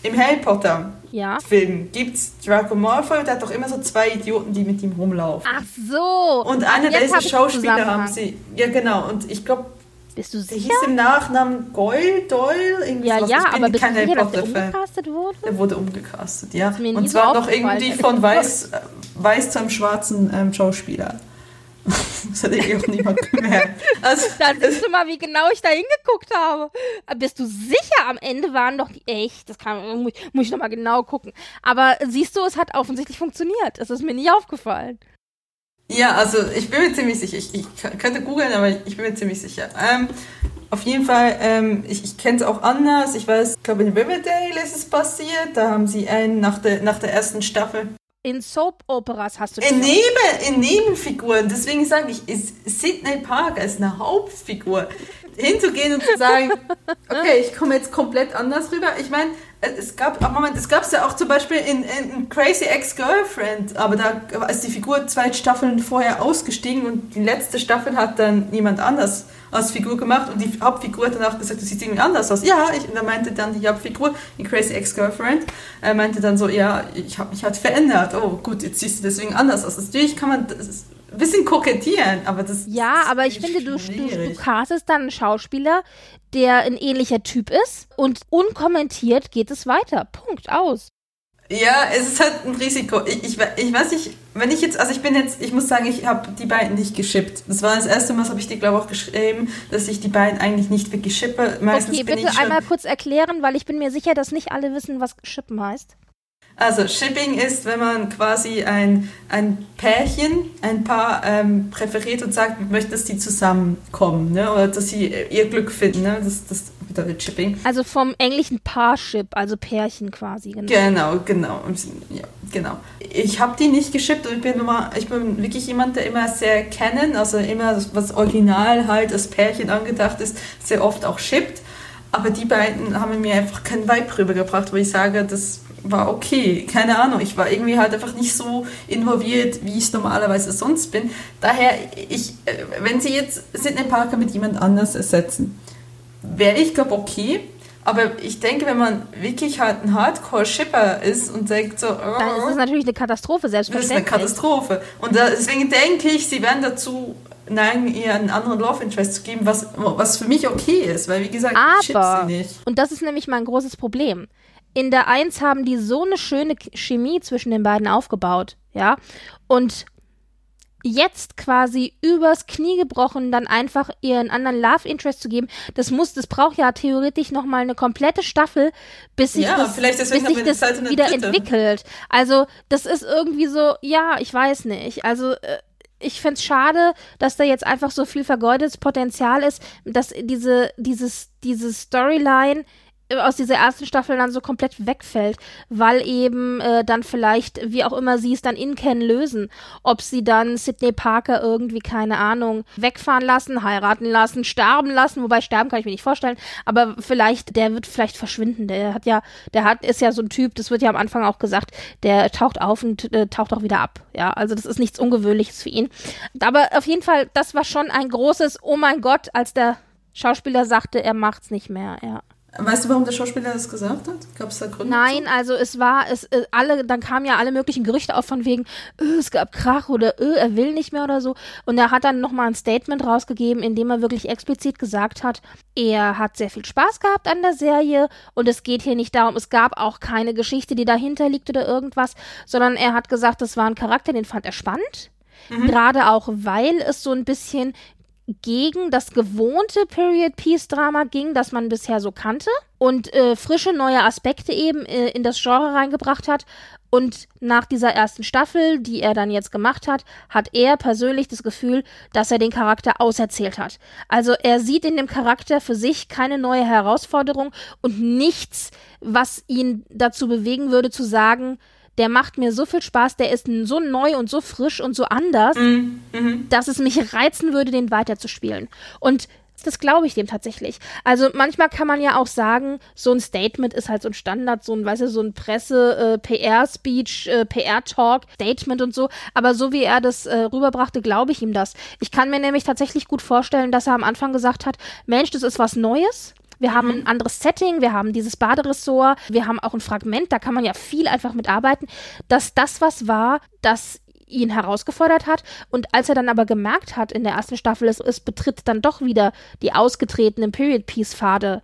im Harry Potter Ja. Film gibt's Draco Malfoy, der hat doch immer so zwei Idioten, die mit ihm rumlaufen. Ach so. Und einer dieser hab Schauspieler haben sie. Ja, genau. Und ich glaube, Bist du der sicher? hieß im Nachnamen Goyle, Doyle, irgendwie Ja, sowas. ja, ich bin aber kein Harry der Potter-Fan. umgecastet wurde? Der wurde umgecastet, ja. Und zwar noch irgendwie von weiß, äh, weiß zu einem schwarzen ähm, Schauspieler. Das hat irgendwie auch niemand gemerkt. Also, Dann siehst du mal, wie genau ich da hingeguckt habe. Bist du sicher? Am Ende waren doch die echt. Das kann, muss, muss ich nochmal genau gucken. Aber siehst du, es hat offensichtlich funktioniert. Es ist mir nicht aufgefallen. ja, also ich bin mir ziemlich sicher. Ich, ich könnte googeln, aber ich bin mir ziemlich sicher. Ähm, auf jeden Fall, ähm, ich, ich kenne es auch anders. Ich weiß, ich glaube in Riverdale ist es passiert. Da haben sie einen nach der, nach der ersten Staffel In Soap-Operas hast du In, Neben, in Nebenfiguren, deswegen sage ich, ist Sidney Parker ist eine Hauptfigur. Hinzugehen und zu sagen, [LAUGHS] okay, ich komme jetzt komplett anders rüber. Ich meine, es gab, ach Moment, es gab es ja auch zum Beispiel in, in Crazy Ex-Girlfriend, aber da ist die Figur zwei Staffeln vorher ausgestiegen und die letzte Staffel hat dann niemand anders als Figur gemacht und die Hauptfigur hat dann auch gesagt, du siehst irgendwie anders aus. Ja, ich, und dann meinte dann die Hauptfigur in Crazy Ex-Girlfriend, äh, meinte dann so, ja, ich habe mich halt verändert. Oh gut, jetzt siehst du deswegen anders aus. Natürlich kann man das ein bisschen kokettieren, aber das Ja, aber ich finde, du, du, du castest dann einen Schauspieler, der ein ähnlicher Typ ist und unkommentiert geht es weiter. Punkt aus. Ja, es ist halt ein Risiko. Ich, ich, ich weiß nicht, wenn ich jetzt, also ich bin jetzt, ich muss sagen, ich habe die beiden nicht geschippt. Das war das erste Mal, das habe ich dir, glaube ich, auch geschrieben, dass ich die beiden eigentlich nicht wirklich shippe. Meistens okay, bin bitte einmal kurz erklären, weil ich bin mir sicher, dass nicht alle wissen, was Schippen heißt. Also Shipping ist, wenn man quasi ein, ein Pärchen, ein Paar ähm, präferiert und sagt, man möchte, dass die zusammenkommen, ne? Oder dass sie äh, ihr Glück finden, ne? Das, das bedeutet Shipping. Also vom englischen Parship, also Pärchen quasi, genau. Genau, genau. Ja, genau. Ich habe die nicht geschippt und ich bin, immer, ich bin wirklich jemand, der immer sehr kennen, also immer was original halt als Pärchen angedacht ist, sehr oft auch shippt. Aber die beiden haben mir einfach keinen Vibe rübergebracht, wo ich sage, das war okay. Keine Ahnung, ich war irgendwie halt einfach nicht so involviert, wie ich normalerweise sonst bin. Daher, ich, äh, wenn sie jetzt Sidney Parker mit jemand anders ersetzen, wäre ich, glaube okay. Aber ich denke, wenn man wirklich halt ein Hardcore-Shipper ist und denkt so, Dann ist oh, es natürlich eine Katastrophe, das ist eine selbstverständlich. Katastrophe. Und deswegen denke ich, sie werden dazu neigen, ihr einen anderen Love Interest zu geben, was, was für mich okay ist. Weil, wie gesagt, ich Aber, sie nicht. und das ist nämlich mein großes Problem. In der 1 haben die so eine schöne Chemie zwischen den beiden aufgebaut, ja. Und jetzt quasi übers Knie gebrochen, dann einfach ihren anderen Love Interest zu geben, das muss, das braucht ja theoretisch nochmal eine komplette Staffel, bis sich Ja, das, bis sich das halt wieder dritte. entwickelt. Also, das ist irgendwie so, ja, ich weiß nicht. Also, äh, ich find's schade, dass da jetzt einfach so viel vergeudetes Potenzial ist, dass diese, dieses, diese Storyline aus dieser ersten Staffel dann so komplett wegfällt, weil eben äh, dann vielleicht, wie auch immer sie es dann in Ken lösen, ob sie dann Sidney Parker irgendwie, keine Ahnung, wegfahren lassen, heiraten lassen, sterben lassen, wobei sterben kann ich mir nicht vorstellen, aber vielleicht, der wird vielleicht verschwinden, der hat ja, der hat, ist ja so ein Typ, das wird ja am Anfang auch gesagt, der taucht auf und äh, taucht auch wieder ab, ja, also das ist nichts Ungewöhnliches für ihn, aber auf jeden Fall, das war schon ein großes, oh mein Gott, als der Schauspieler sagte, er macht's nicht mehr, ja. Weißt du, warum der Schauspieler das gesagt hat? Gab es da Gründe? Nein, also es war, es äh, alle, dann kamen ja alle möglichen Gerüchte auf von wegen, äh, es gab Krach oder äh, er will nicht mehr oder so. Und er hat dann nochmal ein Statement rausgegeben, in dem er wirklich explizit gesagt hat, er hat sehr viel Spaß gehabt an der Serie und es geht hier nicht darum, es gab auch keine Geschichte, die dahinter liegt oder irgendwas, sondern er hat gesagt, das war ein Charakter, den fand er spannend. Gerade auch, weil es so ein bisschen gegen das gewohnte Period Piece Drama ging, das man bisher so kannte und äh, frische neue Aspekte eben äh, in das Genre reingebracht hat. Und nach dieser ersten Staffel, die er dann jetzt gemacht hat, hat er persönlich das Gefühl, dass er den Charakter auserzählt hat. Also er sieht in dem Charakter für sich keine neue Herausforderung und nichts, was ihn dazu bewegen würde zu sagen, der macht mir so viel Spaß, der ist so neu und so frisch und so anders, mm, mm. dass es mich reizen würde, den weiterzuspielen. Und das glaube ich dem tatsächlich. Also manchmal kann man ja auch sagen, so ein Statement ist halt so ein Standard, so ein, weißt du, so ein Presse-PR-Speech, äh, äh, PR-Talk, Statement und so. Aber so wie er das äh, rüberbrachte, glaube ich ihm das. Ich kann mir nämlich tatsächlich gut vorstellen, dass er am Anfang gesagt hat, Mensch, das ist was Neues. Wir haben ein mhm. anderes Setting, wir haben dieses Baderessort, wir haben auch ein Fragment, da kann man ja viel einfach mitarbeiten, dass das was war, das ihn herausgefordert hat. Und als er dann aber gemerkt hat in der ersten Staffel, es, es betritt dann doch wieder die ausgetretenen Period-Piece-Pfade,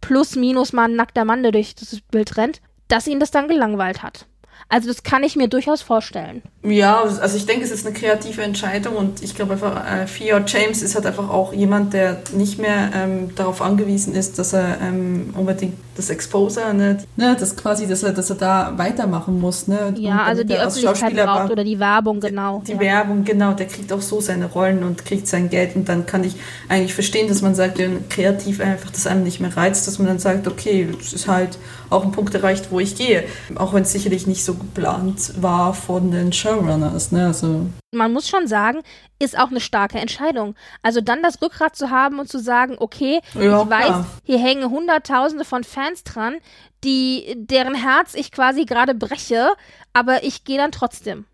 plus minus mal ein nackter Mann, der durch das Bild rennt, dass ihn das dann gelangweilt hat. Also das kann ich mir durchaus vorstellen. Ja, also ich denke, es ist eine kreative Entscheidung und ich glaube einfach, äh, Fiat James ist halt einfach auch jemand, der nicht mehr ähm, darauf angewiesen ist, dass er ähm, unbedingt das Exposer, ne, ne, das quasi, dass er, dass er da weitermachen muss, ne. Ja, also die Öffentlichkeit braucht oder die Werbung, genau. Die, die ja. Werbung, genau, der kriegt auch so seine Rollen und kriegt sein Geld und dann kann ich eigentlich verstehen, dass man sagt, ja, kreativ einfach das einem nicht mehr reizt, dass man dann sagt, okay, das ist halt auch ein Punkt erreicht, wo ich gehe. Auch wenn es sicherlich nicht so geplant war von den Showrunners. Ne? Also man muss schon sagen, ist auch eine starke Entscheidung. Also dann das Rückgrat zu haben und zu sagen, okay, ja, ich weiß, klar. hier hängen Hunderttausende von Fans dran, die deren Herz ich quasi gerade breche, aber ich gehe dann trotzdem.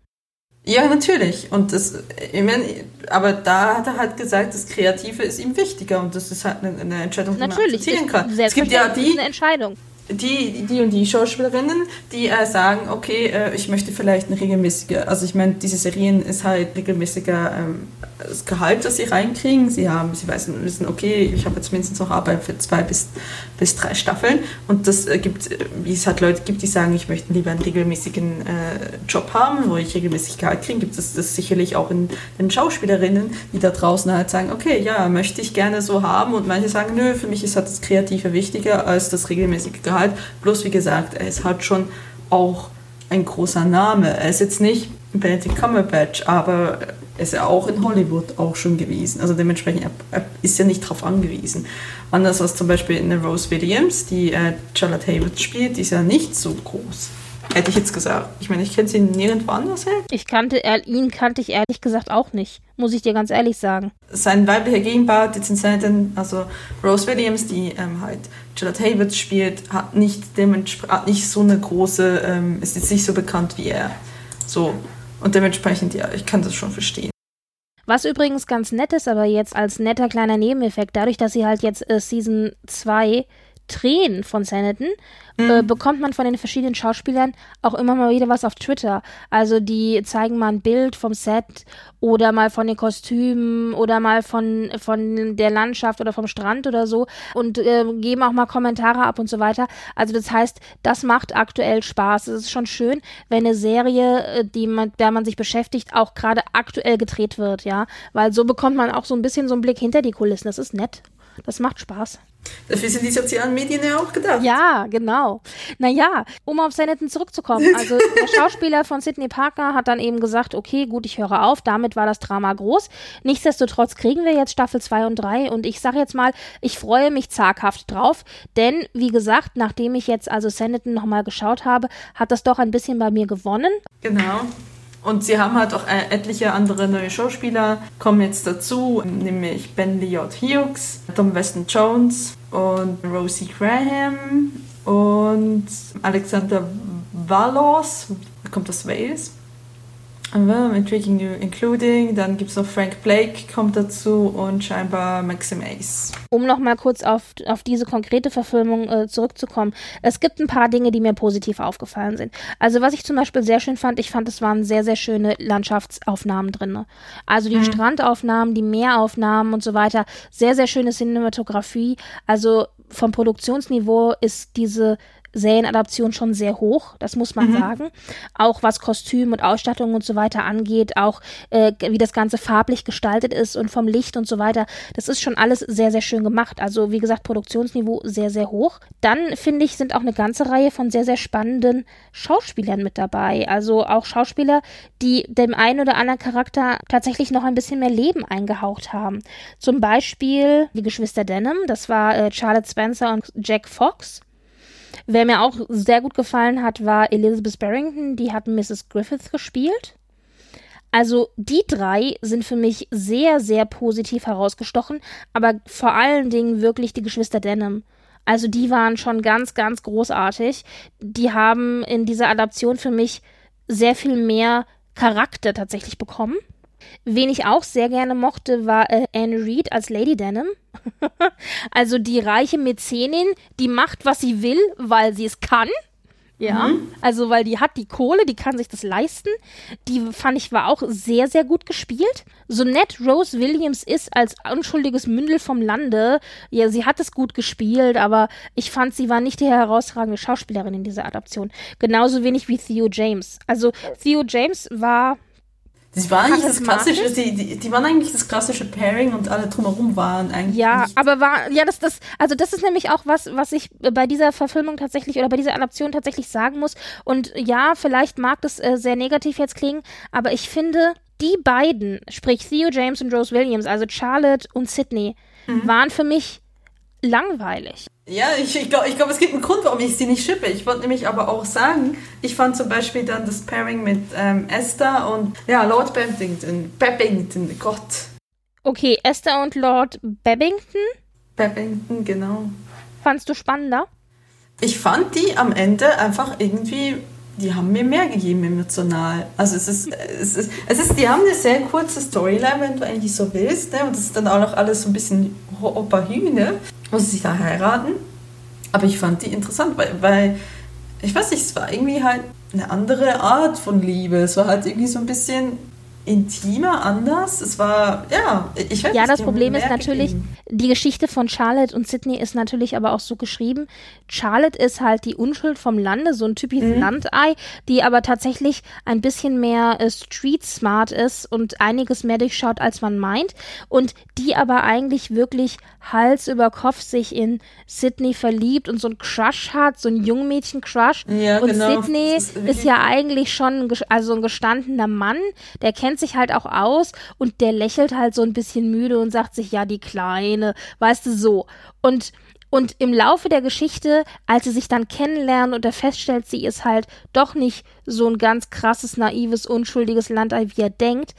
Ja, natürlich. Und das, ich meine, aber da hat er halt gesagt, das Kreative ist ihm wichtiger und das ist halt eine, eine Entscheidung, die natürlich, man akzeptieren kann. Es gibt ja die, eine Entscheidung die, die und die Schauspielerinnen, die äh, sagen, okay, äh, ich möchte vielleicht eine regelmäßige, also ich meine, diese Serien ist halt regelmäßiger ähm, das Gehalt, das sie reinkriegen. Sie haben, sie wissen, wissen okay, ich habe jetzt mindestens noch Arbeit für zwei bis, bis drei Staffeln. Und das äh, gibt, wie es halt Leute gibt, die sagen, ich möchte lieber einen regelmäßigen äh, Job haben, wo ich regelmäßig Gehalt kriege. Gibt es das sicherlich auch in den Schauspielerinnen, die da draußen halt sagen, okay, ja, möchte ich gerne so haben. Und manche sagen, nö, für mich ist halt das Kreative wichtiger als das regelmäßige Gehalt. Bloß wie gesagt, er ist halt schon auch ein großer Name. Er ist jetzt nicht Benedict Cumberbatch, aber er ist ja auch in Hollywood auch schon gewesen. Also dementsprechend, er, ist ja nicht darauf angewiesen. Anders als zum Beispiel eine Rose Williams, die äh, Charlotte Haywood spielt, die ist ja nicht so groß. Hätte ich jetzt gesagt. Ich meine, ich kenne sie nirgendwo anders her. Ich kannte, ihn kannte ich ehrlich gesagt auch nicht. Muss ich dir ganz ehrlich sagen. Sein weiblicher Gegenpart, jetzt in Seiten, also Rose Williams, die ähm, halt Charlotte Haywood spielt, hat nicht, hat nicht so eine große, ähm, ist jetzt nicht so bekannt wie er. So. Und dementsprechend, ja, ich kann das schon verstehen. Was übrigens ganz nett ist, aber jetzt als netter kleiner Nebeneffekt, dadurch, dass sie halt jetzt äh, Season 2 Tränen von Sanditon mhm. äh, bekommt man von den verschiedenen Schauspielern auch immer mal wieder was auf Twitter. Also die zeigen mal ein Bild vom Set oder mal von den Kostümen oder mal von, von der Landschaft oder vom Strand oder so und äh, geben auch mal Kommentare ab und so weiter. Also das heißt, das macht aktuell Spaß. Es ist schon schön, wenn eine Serie, äh, die man, der man sich beschäftigt, auch gerade aktuell gedreht wird, ja. Weil so bekommt man auch so ein bisschen so einen Blick hinter die Kulissen. Das ist nett. Das macht Spaß. Dafür sind die sozialen Medien ja auch gedacht. Ja, genau. Naja, um auf Sanditon zurückzukommen. [LAUGHS] Also der Schauspieler von Sidney Parker hat dann eben gesagt, okay, gut, ich höre auf. Damit war das Drama groß. Nichtsdestotrotz kriegen wir jetzt Staffel 2 und 3 und ich sage jetzt mal, ich freue mich zaghaft drauf, denn wie gesagt, nachdem ich jetzt also Sanditon nochmal geschaut habe, hat das doch ein bisschen bei mir gewonnen. Genau. Und sie haben halt auch äh, etliche andere neue Schauspieler, kommen jetzt dazu, nämlich Ben Lee Hughes, Tom Weston Jones und Rosie Graham und Alexander Valos, kommt aus Wales. Intriguing Including, dann gibt es noch Frank Blake, kommt dazu und scheinbar Maxim Ace. Um nochmal kurz auf, auf diese konkrete Verfilmung äh, zurückzukommen. Es gibt ein paar Dinge, die mir positiv aufgefallen sind. Also was ich zum Beispiel sehr schön fand, ich fand, es waren sehr, sehr schöne Landschaftsaufnahmen drin. Also die mhm. Strandaufnahmen, die Meeraufnahmen und so weiter. Sehr, sehr schöne Cinematografie. Also vom Produktionsniveau ist diese Serienadaption schon sehr hoch, das muss man mhm. sagen. Auch was Kostüm und Ausstattung und so weiter angeht, auch äh, wie das Ganze farblich gestaltet ist und vom Licht und so weiter. Das ist schon alles sehr, sehr schön gemacht. Also wie gesagt, Produktionsniveau sehr, sehr hoch. Dann finde ich, sind auch eine ganze Reihe von sehr, sehr spannenden Schauspielern mit dabei. Also auch Schauspieler, die dem einen oder anderen Charakter tatsächlich noch ein bisschen mehr Leben eingehaucht haben. Zum Beispiel die Geschwister Denham, das war äh, Charlotte Spencer und Jack Fox. Wer mir auch sehr gut gefallen hat, war Elizabeth Barrington, die hat Mrs. Griffith gespielt. Also die drei sind für mich sehr, sehr positiv herausgestochen, aber vor allen Dingen wirklich die Geschwister Denham. Also die waren schon ganz, ganz großartig. Die haben in dieser Adaption für mich sehr viel mehr Charakter tatsächlich bekommen. Wen ich auch sehr gerne mochte, war äh, Anne Reed als Lady Denham. [LAUGHS] also die reiche Mäzenin, die macht, was sie will, weil sie es kann. Ja, mhm. also weil die hat die Kohle, die kann sich das leisten. Die fand ich war auch sehr, sehr gut gespielt. So nett Rose Williams ist als unschuldiges Mündel vom Lande, ja, sie hat es gut gespielt, aber ich fand, sie war nicht die herausragende Schauspielerin in dieser Adaption. Genauso wenig wie Theo James. Also Theo James war die waren eigentlich das klassische, die, die, die, waren eigentlich das klassische Pairing und alle drumherum waren eigentlich. Ja, nicht. aber war, ja, das, das, also das ist nämlich auch was, was ich bei dieser Verfilmung tatsächlich oder bei dieser Adaption tatsächlich sagen muss. Und ja, vielleicht mag das äh, sehr negativ jetzt klingen, aber ich finde, die beiden, sprich Theo James und Rose Williams, also Charlotte und Sydney, mhm. waren für mich langweilig. Ja, ich, ich glaube, glaub, es gibt einen Grund, warum ich sie nicht schippe. Ich wollte nämlich aber auch sagen, ich fand zum Beispiel dann das Pairing mit ähm, Esther und ja, Lord Babington. Babington, Gott. Okay, Esther und Lord Babington? Babington, genau. Fandst du spannender? Ich fand die am Ende einfach irgendwie, die haben mir mehr gegeben emotional. Also es ist, es ist, es ist die haben eine sehr kurze Storyline, wenn du eigentlich so willst, ne? Und das ist dann auch noch alles so ein bisschen Opa Muss sie sich da heiraten. Aber ich fand die interessant, weil, weil, ich weiß nicht, es war irgendwie halt eine andere Art von Liebe. Es war halt irgendwie so ein bisschen intimer, anders. Es war, ja, ich weiß Ja, das Problem ist natürlich, gegeben. die Geschichte von Charlotte und Sydney ist natürlich aber auch so geschrieben. Charlotte ist halt die Unschuld vom Lande, so ein typisches mhm. Landei, die aber tatsächlich ein bisschen mehr äh, street smart ist und einiges mehr durchschaut, als man meint. Und die aber eigentlich wirklich Hals über Kopf sich in Sydney verliebt und so ein Crush hat, so ein Jungmädchen-Crush. Ja, und genau. Sydney ist, ist, ja eigentlich schon ein, also ein gestandener Mann, der kennt sich halt auch aus und der lächelt halt so ein bisschen müde und sagt sich, ja, die Kleine, weißt du, so. Und und im Laufe der Geschichte, als sie sich dann kennenlernen und er feststellt, sie ist halt doch nicht so ein ganz krasses, naives, unschuldiges Landei, wie er denkt,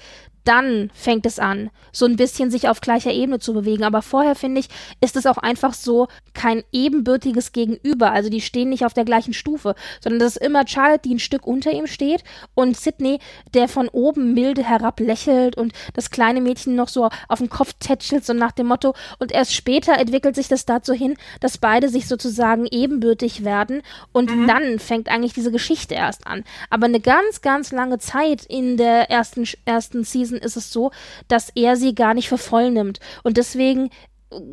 dann fängt es an, so ein bisschen sich auf gleicher Ebene zu bewegen. Aber vorher, finde ich, ist es auch einfach so kein ebenbürtiges Gegenüber. Also die stehen nicht auf der gleichen Stufe, sondern das ist immer Charlotte, die ein Stück unter ihm steht und Sydney, der von oben milde herab lächelt und das kleine Mädchen noch so auf den Kopf tätschelt, so nach dem Motto. Und erst später entwickelt sich das dazu hin, dass beide sich sozusagen ebenbürtig werden und mhm. dann fängt eigentlich diese Geschichte erst an. Aber eine ganz, ganz lange Zeit in der ersten, ersten Season Season ist es so, dass er sie gar nicht für voll nimmt. Und deswegen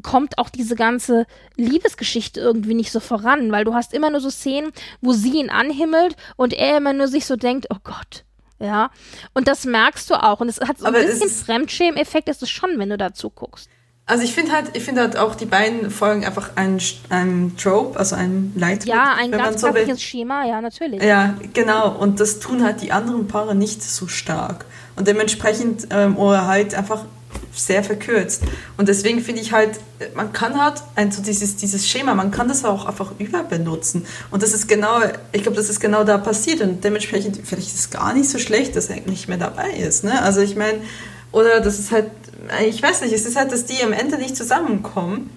kommt auch diese ganze Liebesgeschichte irgendwie nicht so voran, weil du hast immer nur so Szenen, wo sie ihn anhimmelt und er immer nur sich so denkt, oh Gott. Ja, und das merkst du auch. Und es hat so ein Aber bisschen Fremdschämen-Effekt, ist es schon, wenn du dazu guckst. Also ich finde halt, ich finde halt auch die beiden Folgen einfach ein, ein Trope, also ein Leitbild. Ja, ein ganz so Schema, ja, natürlich. Ja, genau. Und das tun halt die anderen Paare nicht so stark. Und dementsprechend ähm, oder halt einfach sehr verkürzt. Und deswegen finde ich halt, man kann halt so dieses, dieses Schema, man kann das auch einfach überbenutzen. Und das ist genau, ich glaube, das ist genau da passiert. Und dementsprechend, vielleicht ist es gar nicht so schlecht, dass er nicht mehr dabei ist. Ne? Also ich meine, oder das ist halt, ich weiß nicht, es ist halt, dass die am Ende nicht zusammenkommen.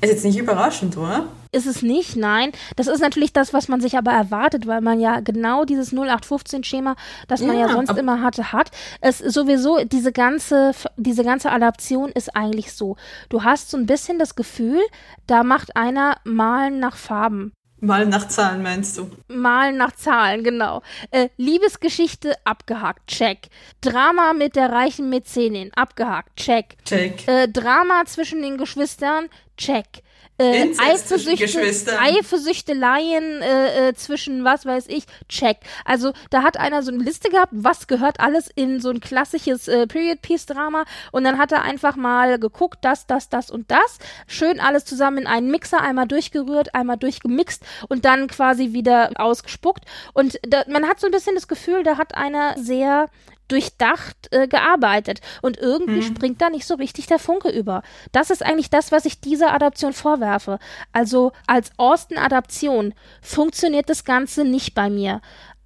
Ist jetzt nicht überraschend, oder? Ist es nicht, nein. Das ist natürlich das, was man sich aber erwartet, weil man ja genau dieses 0815-Schema, das man ja, ja sonst immer hatte, hat. Es sowieso, diese ganze, diese ganze Adaption ist eigentlich so. Du hast so ein bisschen das Gefühl, da macht einer Malen nach Farben. Malen nach Zahlen meinst du? Malen nach Zahlen, genau. Äh, Liebesgeschichte abgehakt, check. Drama mit der reichen Mäzenin abgehakt, check. Check. Äh, Drama zwischen den Geschwistern, check. Äh, Eifersüchte, Eifersüchteleien äh, äh, zwischen was weiß ich, check. Also da hat einer so eine Liste gehabt, was gehört alles in so ein klassisches äh, Period-Piece-Drama und dann hat er einfach mal geguckt, das, das, das und das. Schön alles zusammen in einen Mixer, einmal durchgerührt, einmal durchgemixt und dann quasi wieder ausgespuckt. Und da, man hat so ein bisschen das Gefühl, da hat einer sehr durchdacht äh, gearbeitet. Und irgendwie mhm. springt da nicht so richtig der Funke über. Das ist eigentlich das, was ich dieser Adaption vorwerfe. Also als Austin-Adaption funktioniert das Ganze nicht bei mir.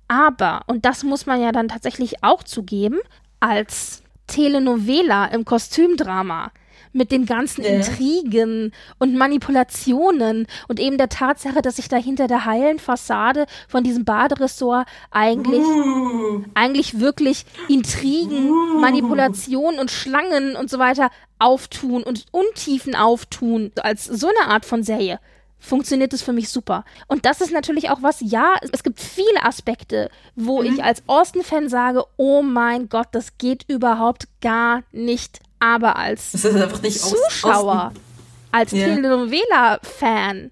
Aber, und das muss man ja dann tatsächlich auch zugeben, als Telenovela im Kostümdrama mit den ganzen ja. Intrigen und Manipulationen und eben der Tatsache, dass sich da hinter der heilen Fassade von diesem Baderessort eigentlich, uh. eigentlich wirklich Intrigen, uh. Manipulationen und Schlangen und so weiter auftun und Untiefen auftun, als so eine Art von Serie funktioniert es für mich super. Und das ist natürlich auch was, ja, es gibt viele Aspekte, wo mhm. ich als Austin-Fan sage, oh mein Gott, das geht überhaupt gar nicht. Aber als Zuschauer, aus, als yeah. Telenovela-Fan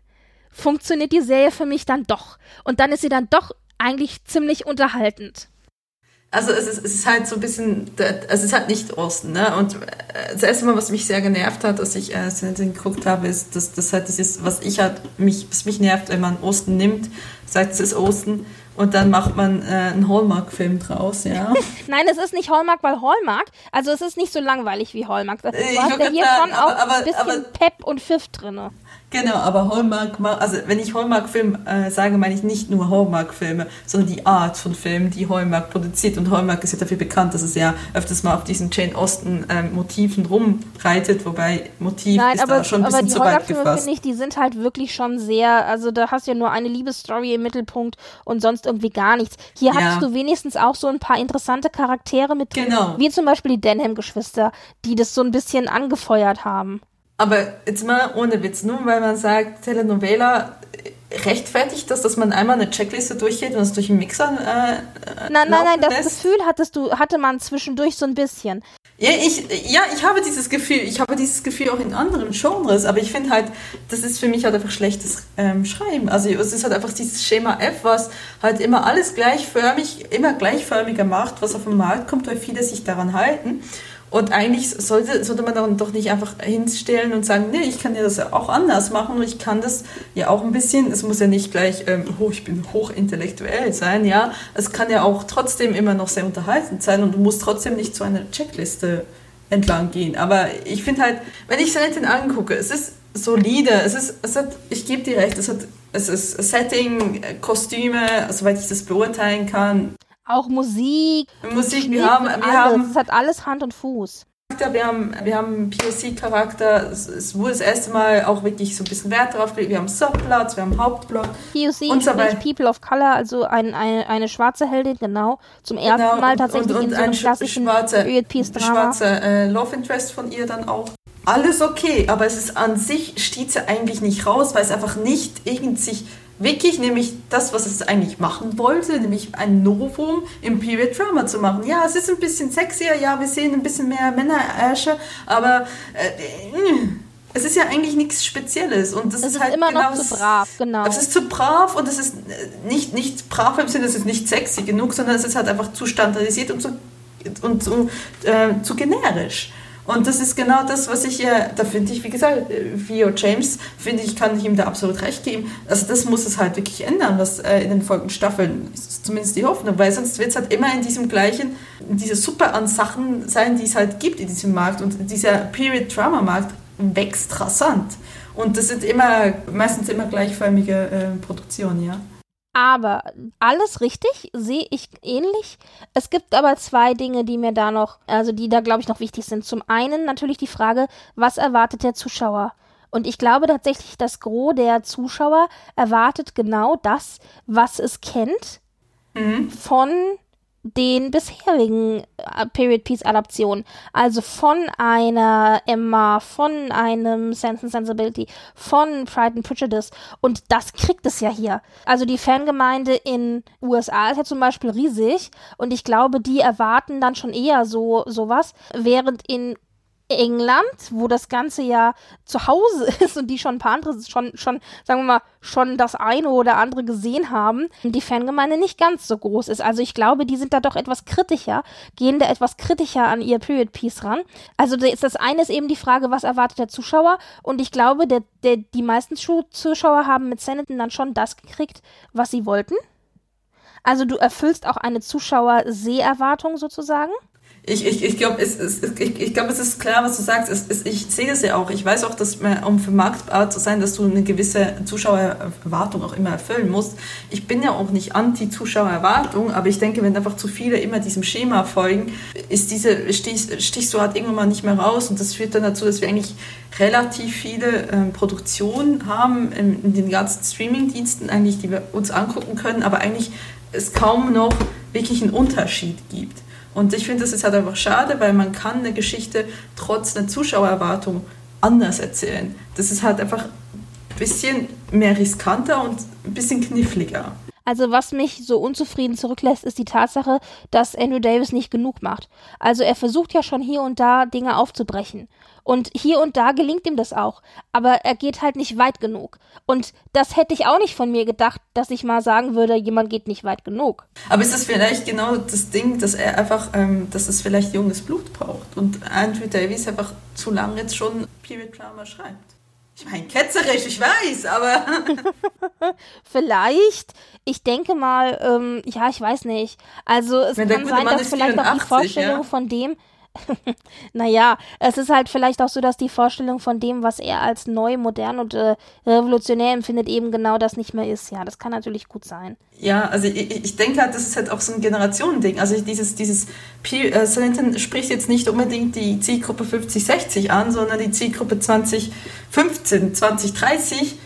funktioniert die Serie für mich dann doch. Und dann ist sie dann doch eigentlich ziemlich unterhaltend. Also es ist, es ist halt so ein bisschen, also es ist halt nicht Osten, ne? Und äh, das erste Mal, was mich sehr genervt hat, als ich äh, Sensen geguckt habe, ist, dass das halt das ist, was ich halt mich, was mich nervt, wenn man Osten nimmt, sagt es ist Osten und dann macht man äh, einen Hallmark-Film draus, ja. [LAUGHS] Nein, es ist nicht Hallmark, weil Hallmark, also es ist nicht so langweilig wie Hallmark. Du ich hast ja hier schon auch ein bisschen aber, Pep und Pfiff drinne. Genau, aber Hallmark, also wenn ich Hallmark-Film äh, sage, meine ich nicht nur Hallmark-Filme, sondern die Art von Filmen, die Hallmark produziert. Und Hallmark ist ja dafür bekannt, dass es ja öfters mal auf diesen Jane Austen-Motiven ähm, rumreitet, wobei Motiv Nein, ist aber, da schon ein bisschen zu weit gefasst. Ich, die sind halt wirklich schon sehr, also da hast du ja nur eine Liebesstory im Mittelpunkt und sonst irgendwie gar nichts. Hier ja. hattest du wenigstens auch so ein paar interessante Charaktere mit drin, genau. wie zum Beispiel die Denham-Geschwister, die das so ein bisschen angefeuert haben. Aber jetzt mal ohne Witz, nur weil man sagt, Telenovela rechtfertigt das, dass man einmal eine Checkliste durchgeht und es durch den Mixer äh, Nein, nein, nein, das lässt? Gefühl hattest du, hatte man zwischendurch so ein bisschen. Ja, ich, ja, ich habe dieses Gefühl, ich habe dieses Gefühl auch in anderen Genres, aber ich finde halt, das ist für mich halt einfach schlechtes ähm, Schreiben. Also es ist halt einfach dieses Schema F, was halt immer alles gleichförmig, immer gleichförmiger macht, was auf den Markt kommt, weil viele sich daran halten. Und eigentlich sollte, sollte man dann doch nicht einfach hinstellen und sagen, nee, ich kann ja das ja auch anders machen und ich kann das ja auch ein bisschen, es muss ja nicht gleich, ähm, oh, ich bin hochintellektuell sein, ja, es kann ja auch trotzdem immer noch sehr unterhaltend sein und du musst trotzdem nicht zu einer Checkliste entlang gehen. Aber ich finde halt, wenn ich Silent angucke, es ist solide, es ist, es hat, ich gebe dir recht, es hat, es ist Setting, Kostüme, soweit ich das beurteilen kann. Auch Musik. Musik, wir haben, wir alles. haben. Es hat alles Hand und Fuß. Wir haben, wir haben POC-Charakter. Es, wurde das erste Mal auch wirklich so ein bisschen Wert darauf gelegt. Wir haben Subplots, wir haben Hauptplot. POC und so People of Color, also ein, eine, eine schwarze Heldin, genau. Zum ersten genau, Mal tatsächlich und, und in so einem klassischen schwarze, schwarze äh, Love Interest von ihr dann auch. Alles okay, aber es ist an sich, steht sie eigentlich nicht raus, weil es einfach nicht irgendwie sich wirklich nämlich das, was es eigentlich machen wollte, nämlich ein Novum im Period Drama zu machen. Ja, es ist ein bisschen sexier, ja, wir sehen ein bisschen mehr Männerärsche, aber äh, es ist ja eigentlich nichts Spezielles und das es ist, halt immer genau, noch zu brav, genau. Es ist zu brav und es ist äh, nicht, nicht brav im Sinne, es ist nicht sexy genug, sondern es ist halt einfach zu standardisiert und zu, und zu, äh, zu generisch. Und das ist genau das, was ich ja, da finde ich, wie gesagt, Vio James, finde ich, kann ich ihm da absolut recht geben. Also das muss es halt wirklich ändern, was äh, in den folgenden Staffeln ist zumindest die Hoffnung, weil sonst wird es halt immer in diesem gleichen, in dieser Suppe an Sachen sein, die es halt gibt in diesem Markt. Und dieser Period-Drama-Markt wächst rasant. Und das sind immer, meistens immer gleichförmige äh, Produktionen, ja. Aber alles richtig, sehe ich ähnlich. Es gibt aber zwei Dinge, die mir da noch, also die da glaube ich noch wichtig sind. Zum einen natürlich die Frage, was erwartet der Zuschauer? Und ich glaube tatsächlich, das Gros der Zuschauer erwartet genau das, was es kennt mhm. von den bisherigen äh, Period Piece Adaptionen. Also von einer Emma, von einem Sense and Sensibility, von Pride and Prejudice. Und das kriegt es ja hier. Also die Fangemeinde in USA ist ja zum Beispiel riesig. Und ich glaube, die erwarten dann schon eher so sowas. Während in England, wo das Ganze ja zu Hause [LAUGHS] ist und die schon ein paar andere, schon, schon, sagen wir mal, schon das eine oder andere gesehen haben, die Fangemeinde nicht ganz so groß ist. Also ich glaube, die sind da doch etwas kritischer, gehen da etwas kritischer an ihr Period Piece ran. Also das eine ist eben die Frage, was erwartet der Zuschauer? Und ich glaube, der, der, die meisten Zuschauer haben mit Sanditon dann schon das gekriegt, was sie wollten. Also du erfüllst auch eine Zuschauer-Seherwartung sozusagen ich, ich, ich glaube, es, es, ich, ich glaub, es ist klar, was du sagst. Es, es, ich sehe das ja auch. Ich weiß auch, dass man, um vermarktbar zu sein, dass du eine gewisse Zuschauererwartung auch immer erfüllen musst. Ich bin ja auch nicht anti-Zuschauererwartung, aber ich denke, wenn einfach zu viele immer diesem Schema folgen, ist diese, stich, stichst du halt irgendwann mal nicht mehr raus und das führt dann dazu, dass wir eigentlich relativ viele ähm, Produktionen haben in, in den ganzen Streaming-Diensten eigentlich, die wir uns angucken können, aber eigentlich es kaum noch wirklich einen Unterschied gibt. Und ich finde, das ist halt einfach schade, weil man kann eine Geschichte trotz einer Zuschauererwartung anders erzählen. Das ist halt einfach ein bisschen mehr riskanter und ein bisschen kniffliger. Also was mich so unzufrieden zurücklässt, ist die Tatsache, dass Andrew Davis nicht genug macht. Also er versucht ja schon hier und da Dinge aufzubrechen. Und hier und da gelingt ihm das auch. Aber er geht halt nicht weit genug. Und das hätte ich auch nicht von mir gedacht, dass ich mal sagen würde, jemand geht nicht weit genug. Aber ist das vielleicht genau das Ding, dass er einfach, ähm, dass es vielleicht junges Blut braucht und Andrew Davies einfach zu lange jetzt schon Period Drama schreibt? Ich meine, ketzerisch, ich weiß, aber. [LAUGHS] vielleicht. Ich denke mal, ähm, ja, ich weiß nicht. Also es Wenn kann sein, dass vielleicht 84, auch die Vorstellung ja? von dem, [LAUGHS] naja, es ist halt vielleicht auch so, dass die Vorstellung von dem, was er als neu, modern und äh, revolutionär empfindet, eben genau das nicht mehr ist. Ja, das kann natürlich gut sein. Ja, also ich, ich denke halt, das ist halt auch so ein Generationending. Also dieses, dieses äh, Salenton spricht jetzt nicht unbedingt die Zielgruppe 50-60 an, sondern die Zielgruppe 2015, 2030,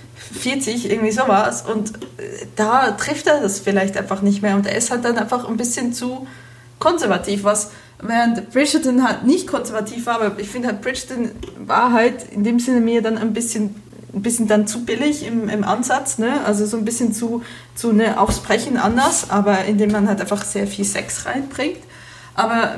40, irgendwie sowas. Und äh, da trifft er das vielleicht einfach nicht mehr. Und er ist halt dann einfach ein bisschen zu konservativ, was während Bridgerton halt nicht konservativ war, aber ich finde halt Bridgerton war halt in dem Sinne mir dann ein bisschen ein bisschen dann zu billig im, im Ansatz, ne? also so ein bisschen zu, zu ne, aufs Brechen anders, aber indem man halt einfach sehr viel Sex reinbringt. Aber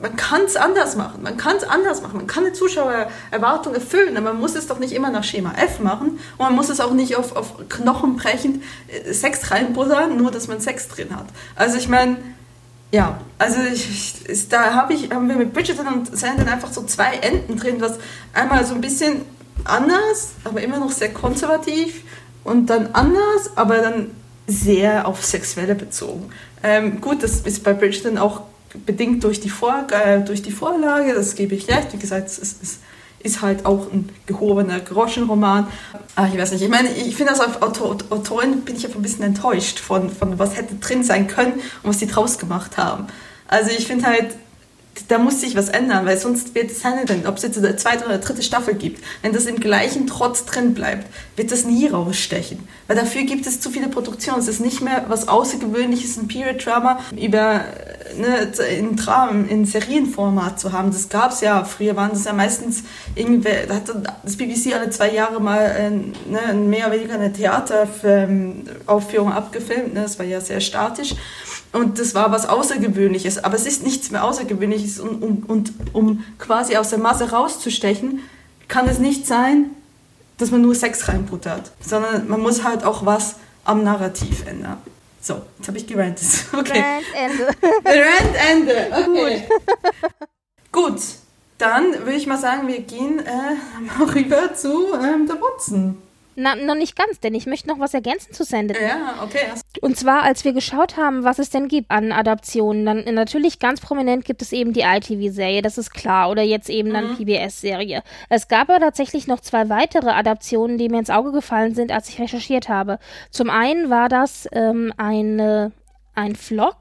man kann es anders machen, man kann es anders machen, man kann eine Zuschauererwartung erfüllen, aber man muss es doch nicht immer nach Schema F machen und man muss es auch nicht auf, auf knochenbrechend äh, Sex reinbuddern, nur dass man Sex drin hat. Also ich meine, ja, also ich, ich, da hab ich, haben wir mit Bridgerton und Sandon einfach so zwei Enden drin, was einmal so ein bisschen anders, aber immer noch sehr konservativ und dann anders, aber dann sehr auf Sexuelle bezogen. Ähm, gut, das ist bei Bridgerton auch bedingt durch die, Vor äh, durch die Vorlage, das gebe ich recht. Wie gesagt, es ist, ist halt auch ein gehobener Groschenroman. Aber ich weiß nicht, ich meine, ich finde, als Autor, Autorin bin ich einfach ein bisschen enttäuscht von, von was hätte drin sein können und was die draus gemacht haben. Also ich finde halt, da muss sich was ändern, weil sonst wird es Hamilton, ob es jetzt eine zweite oder dritte Staffel gibt, wenn das im gleichen Trotz drin bleibt, wird das nie rausstechen. Weil dafür gibt es zu viele Produktionen. Es ist nicht mehr was Außergewöhnliches, ein Period-Drama über ne, in Dramen, in Serienformat zu haben. Das gab es ja. Früher waren das ja meistens irgendwer, da hat das BBC alle zwei Jahre mal äh, ne, mehr oder weniger eine Theateraufführung abgefilmt. Ne? Das war ja sehr statisch. Und das war was Außergewöhnliches. Aber es ist nichts mehr Außergewöhnliches. Und, und, und um quasi aus der Masse rauszustechen, kann es nicht sein, dass man nur Sex reinbuttert, sondern man muss halt auch was am Narrativ ändern. So, jetzt habe ich gerantet. [LAUGHS] Okay. Rant Ende. Rant Ende. Okay. Gut, dann würde ich mal sagen, wir gehen äh, [LAUGHS] rüber zu ähm, der Watson. Na, noch nicht ganz, denn ich möchte noch was ergänzen zu Sended. Ja, okay. Und zwar, als wir geschaut haben, was es denn gibt an Adaptionen, dann natürlich ganz prominent gibt es eben die ITV-Serie, das ist klar, oder jetzt eben dann mhm. PBS-Serie. Es gab aber tatsächlich noch zwei weitere Adaptionen, die mir ins Auge gefallen sind, als ich recherchiert habe. Zum einen war das ähm, eine, ein Vlog,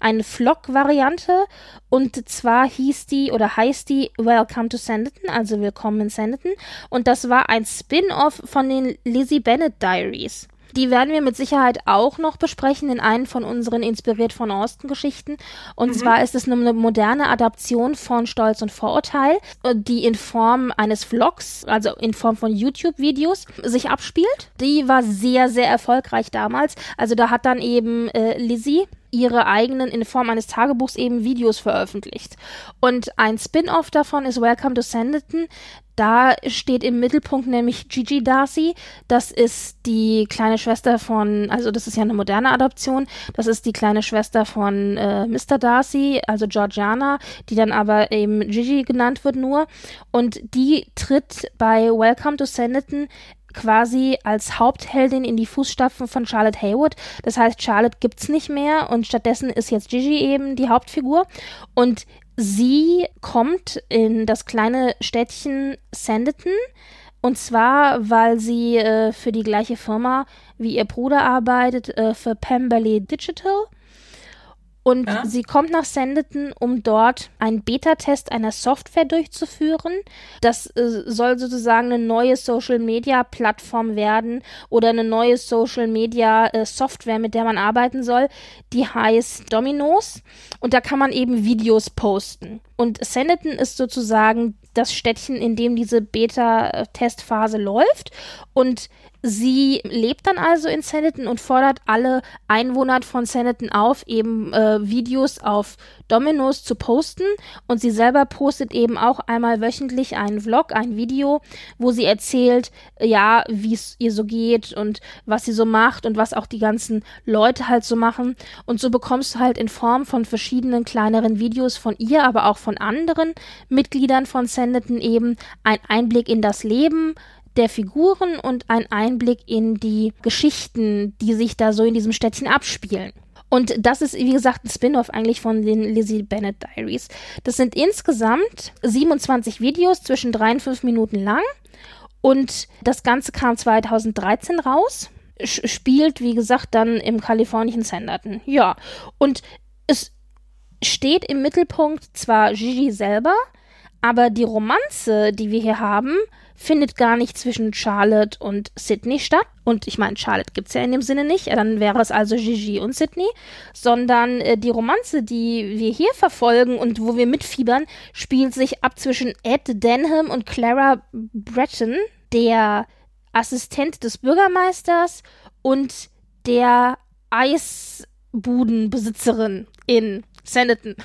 eine Vlog-Variante und zwar hieß die oder heißt die Welcome to Sanditon, also Willkommen in Sanditon und das war ein Spin-off von den Lizzie Bennett Diaries. Die werden wir mit Sicherheit auch noch besprechen in einem von unseren Inspiriert von Austin Geschichten. Und mhm. zwar ist es eine moderne Adaption von Stolz und Vorurteil, die in Form eines Vlogs, also in Form von YouTube-Videos, sich abspielt. Die war sehr, sehr erfolgreich damals. Also da hat dann eben äh, Lizzie ihre eigenen, in Form eines Tagebuchs eben Videos veröffentlicht. Und ein Spin-off davon ist Welcome to Sanditon. Da steht im Mittelpunkt nämlich Gigi Darcy. Das ist die kleine Schwester von, also das ist ja eine moderne Adoption. Das ist die kleine Schwester von äh, Mr. Darcy, also Georgiana, die dann aber eben Gigi genannt wird nur. Und die tritt bei Welcome to Sanditon quasi als Hauptheldin in die Fußstapfen von Charlotte Haywood. Das heißt, Charlotte gibt's nicht mehr und stattdessen ist jetzt Gigi eben die Hauptfigur. Und Sie kommt in das kleine Städtchen Sanditon und zwar, weil sie äh, für die gleiche Firma wie ihr Bruder arbeitet, äh, für Pemberley Digital. Und ja. sie kommt nach Sanditon, um dort einen Beta-Test einer Software durchzuführen. Das äh, soll sozusagen eine neue Social-Media-Plattform werden oder eine neue Social-Media-Software, mit der man arbeiten soll. Die heißt Domino's. Und da kann man eben Videos posten. Und Sanditon ist sozusagen das Städtchen, in dem diese Beta-Testphase läuft. Und Sie lebt dann also in Sanditon und fordert alle Einwohner von Sanditon auf, eben äh, Videos auf Domino's zu posten. Und sie selber postet eben auch einmal wöchentlich einen Vlog, ein Video, wo sie erzählt, ja, wie es ihr so geht und was sie so macht und was auch die ganzen Leute halt so machen. Und so bekommst du halt in Form von verschiedenen kleineren Videos von ihr, aber auch von anderen Mitgliedern von Sanditon eben einen Einblick in das Leben, der Figuren und ein Einblick in die Geschichten, die sich da so in diesem Städtchen abspielen. Und das ist, wie gesagt, ein Spin-off eigentlich von den Lizzie Bennett Diaries. Das sind insgesamt 27 Videos zwischen drei und fünf Minuten lang. Und das Ganze kam 2013 raus. Spielt, wie gesagt, dann im kalifornischen Sanderton. Ja. Und es steht im Mittelpunkt zwar Gigi selber, aber die Romanze, die wir hier haben, findet gar nicht zwischen Charlotte und Sydney statt. Und ich meine, Charlotte gibt es ja in dem Sinne nicht. Dann wäre es also Gigi und Sydney. Sondern äh, die Romanze, die wir hier verfolgen und wo wir mitfiebern, spielt sich ab zwischen Ed Denham und Clara Breton, der Assistent des Bürgermeisters und der Eisbudenbesitzerin in Sanditon.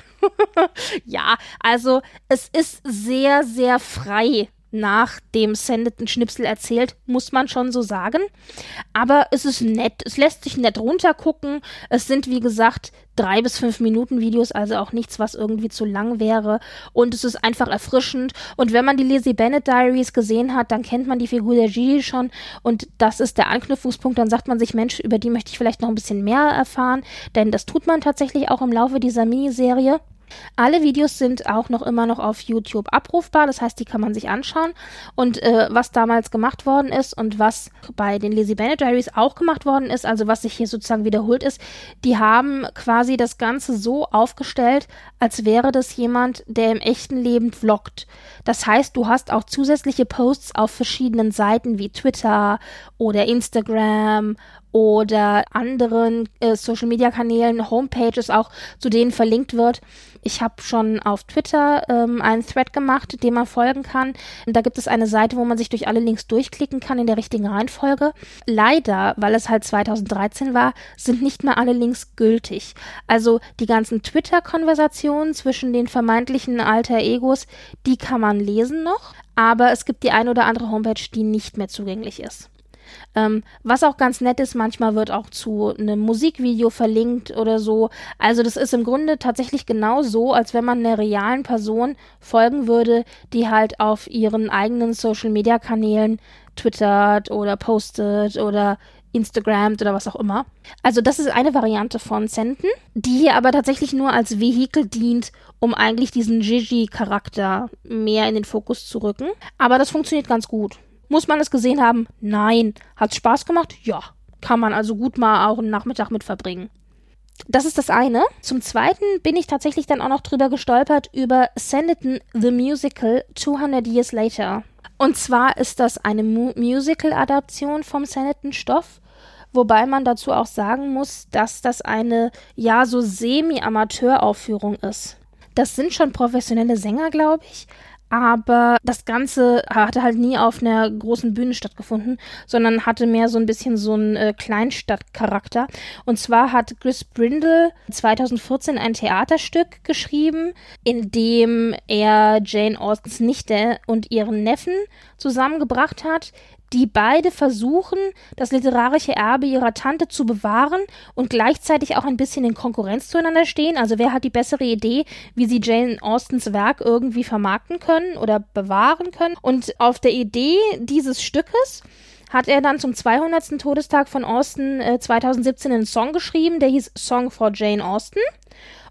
[LAUGHS] ja, also es ist sehr, sehr frei nach dem sendeten Schnipsel erzählt, muss man schon so sagen. Aber es ist nett, es lässt sich nett runtergucken. Es sind, wie gesagt, drei bis fünf Minuten Videos, also auch nichts, was irgendwie zu lang wäre. Und es ist einfach erfrischend. Und wenn man die Lizzie Bennett Diaries gesehen hat, dann kennt man die Figur der Gigi schon. Und das ist der Anknüpfungspunkt. Dann sagt man sich, Mensch, über die möchte ich vielleicht noch ein bisschen mehr erfahren. Denn das tut man tatsächlich auch im Laufe dieser Miniserie. Alle Videos sind auch noch immer noch auf YouTube abrufbar, das heißt, die kann man sich anschauen. Und äh, was damals gemacht worden ist und was bei den Lizzie Bennett Diaries auch gemacht worden ist, also was sich hier sozusagen wiederholt ist, die haben quasi das Ganze so aufgestellt, als wäre das jemand, der im echten Leben vloggt. Das heißt, du hast auch zusätzliche Posts auf verschiedenen Seiten wie Twitter oder Instagram oder anderen äh, Social Media Kanälen, Homepages auch, zu denen verlinkt wird. Ich habe schon auf Twitter ähm, einen Thread gemacht, dem man folgen kann. Und da gibt es eine Seite, wo man sich durch alle Links durchklicken kann in der richtigen Reihenfolge. Leider, weil es halt 2013 war, sind nicht mehr alle Links gültig. Also die ganzen Twitter-Konversationen zwischen den vermeintlichen Alter Egos, die kann man lesen noch. Aber es gibt die ein oder andere Homepage, die nicht mehr zugänglich ist. Ähm, was auch ganz nett ist, manchmal wird auch zu einem Musikvideo verlinkt oder so. Also das ist im Grunde tatsächlich genau so, als wenn man einer realen Person folgen würde, die halt auf ihren eigenen Social-Media-Kanälen twittert oder postet oder Instagram oder was auch immer. Also das ist eine Variante von Senden, die hier aber tatsächlich nur als Vehikel dient, um eigentlich diesen Gigi-Charakter mehr in den Fokus zu rücken. Aber das funktioniert ganz gut. Muss man es gesehen haben? Nein. Hat Spaß gemacht? Ja. Kann man also gut mal auch einen Nachmittag mit verbringen. Das ist das eine. Zum Zweiten bin ich tatsächlich dann auch noch drüber gestolpert über Sanditon the Musical 200 Years Later. Und zwar ist das eine Mu Musical-Adaption vom Sanditon-Stoff, wobei man dazu auch sagen muss, dass das eine ja so semi-Amateur-Aufführung ist. Das sind schon professionelle Sänger, glaube ich, aber das Ganze hatte halt nie auf einer großen Bühne stattgefunden, sondern hatte mehr so ein bisschen so einen äh, Kleinstadtcharakter. Und zwar hat Chris Brindle 2014 ein Theaterstück geschrieben, in dem er Jane Austens Nichte und ihren Neffen zusammengebracht hat, die beide versuchen, das literarische Erbe ihrer Tante zu bewahren und gleichzeitig auch ein bisschen in Konkurrenz zueinander stehen. Also wer hat die bessere Idee, wie sie Jane Austens Werk irgendwie vermarkten können oder bewahren können. Und auf der Idee dieses Stückes hat er dann zum 200. Todestag von Austen äh, 2017 einen Song geschrieben, der hieß Song for Jane Austen.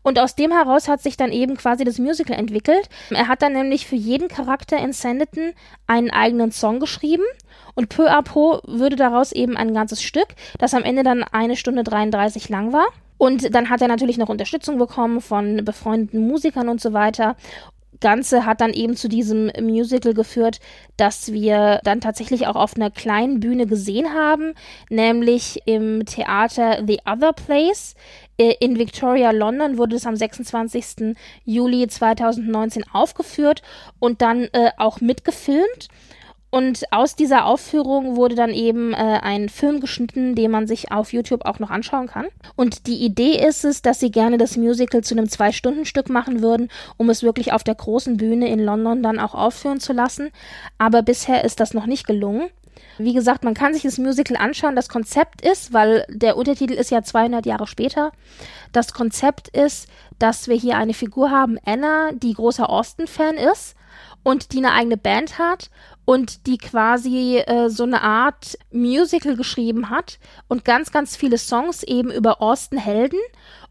Und aus dem heraus hat sich dann eben quasi das Musical entwickelt. Er hat dann nämlich für jeden Charakter in Sanditon einen eigenen Song geschrieben und peu à peu würde daraus eben ein ganzes Stück, das am Ende dann eine Stunde 33 lang war. Und dann hat er natürlich noch Unterstützung bekommen von befreundeten Musikern und so weiter. Ganze hat dann eben zu diesem Musical geführt, dass wir dann tatsächlich auch auf einer kleinen Bühne gesehen haben, nämlich im Theater The Other Place äh, in Victoria, London wurde es am 26. Juli 2019 aufgeführt und dann äh, auch mitgefilmt. Und aus dieser Aufführung wurde dann eben äh, ein Film geschnitten, den man sich auf YouTube auch noch anschauen kann. Und die Idee ist es, dass sie gerne das Musical zu einem Zwei-Stunden-Stück machen würden, um es wirklich auf der großen Bühne in London dann auch aufführen zu lassen. Aber bisher ist das noch nicht gelungen. Wie gesagt, man kann sich das Musical anschauen. Das Konzept ist, weil der Untertitel ist ja 200 Jahre später, das Konzept ist, dass wir hier eine Figur haben, Anna, die großer Austin-Fan ist und die eine eigene Band hat und die quasi äh, so eine Art Musical geschrieben hat und ganz, ganz viele Songs eben über Austin Helden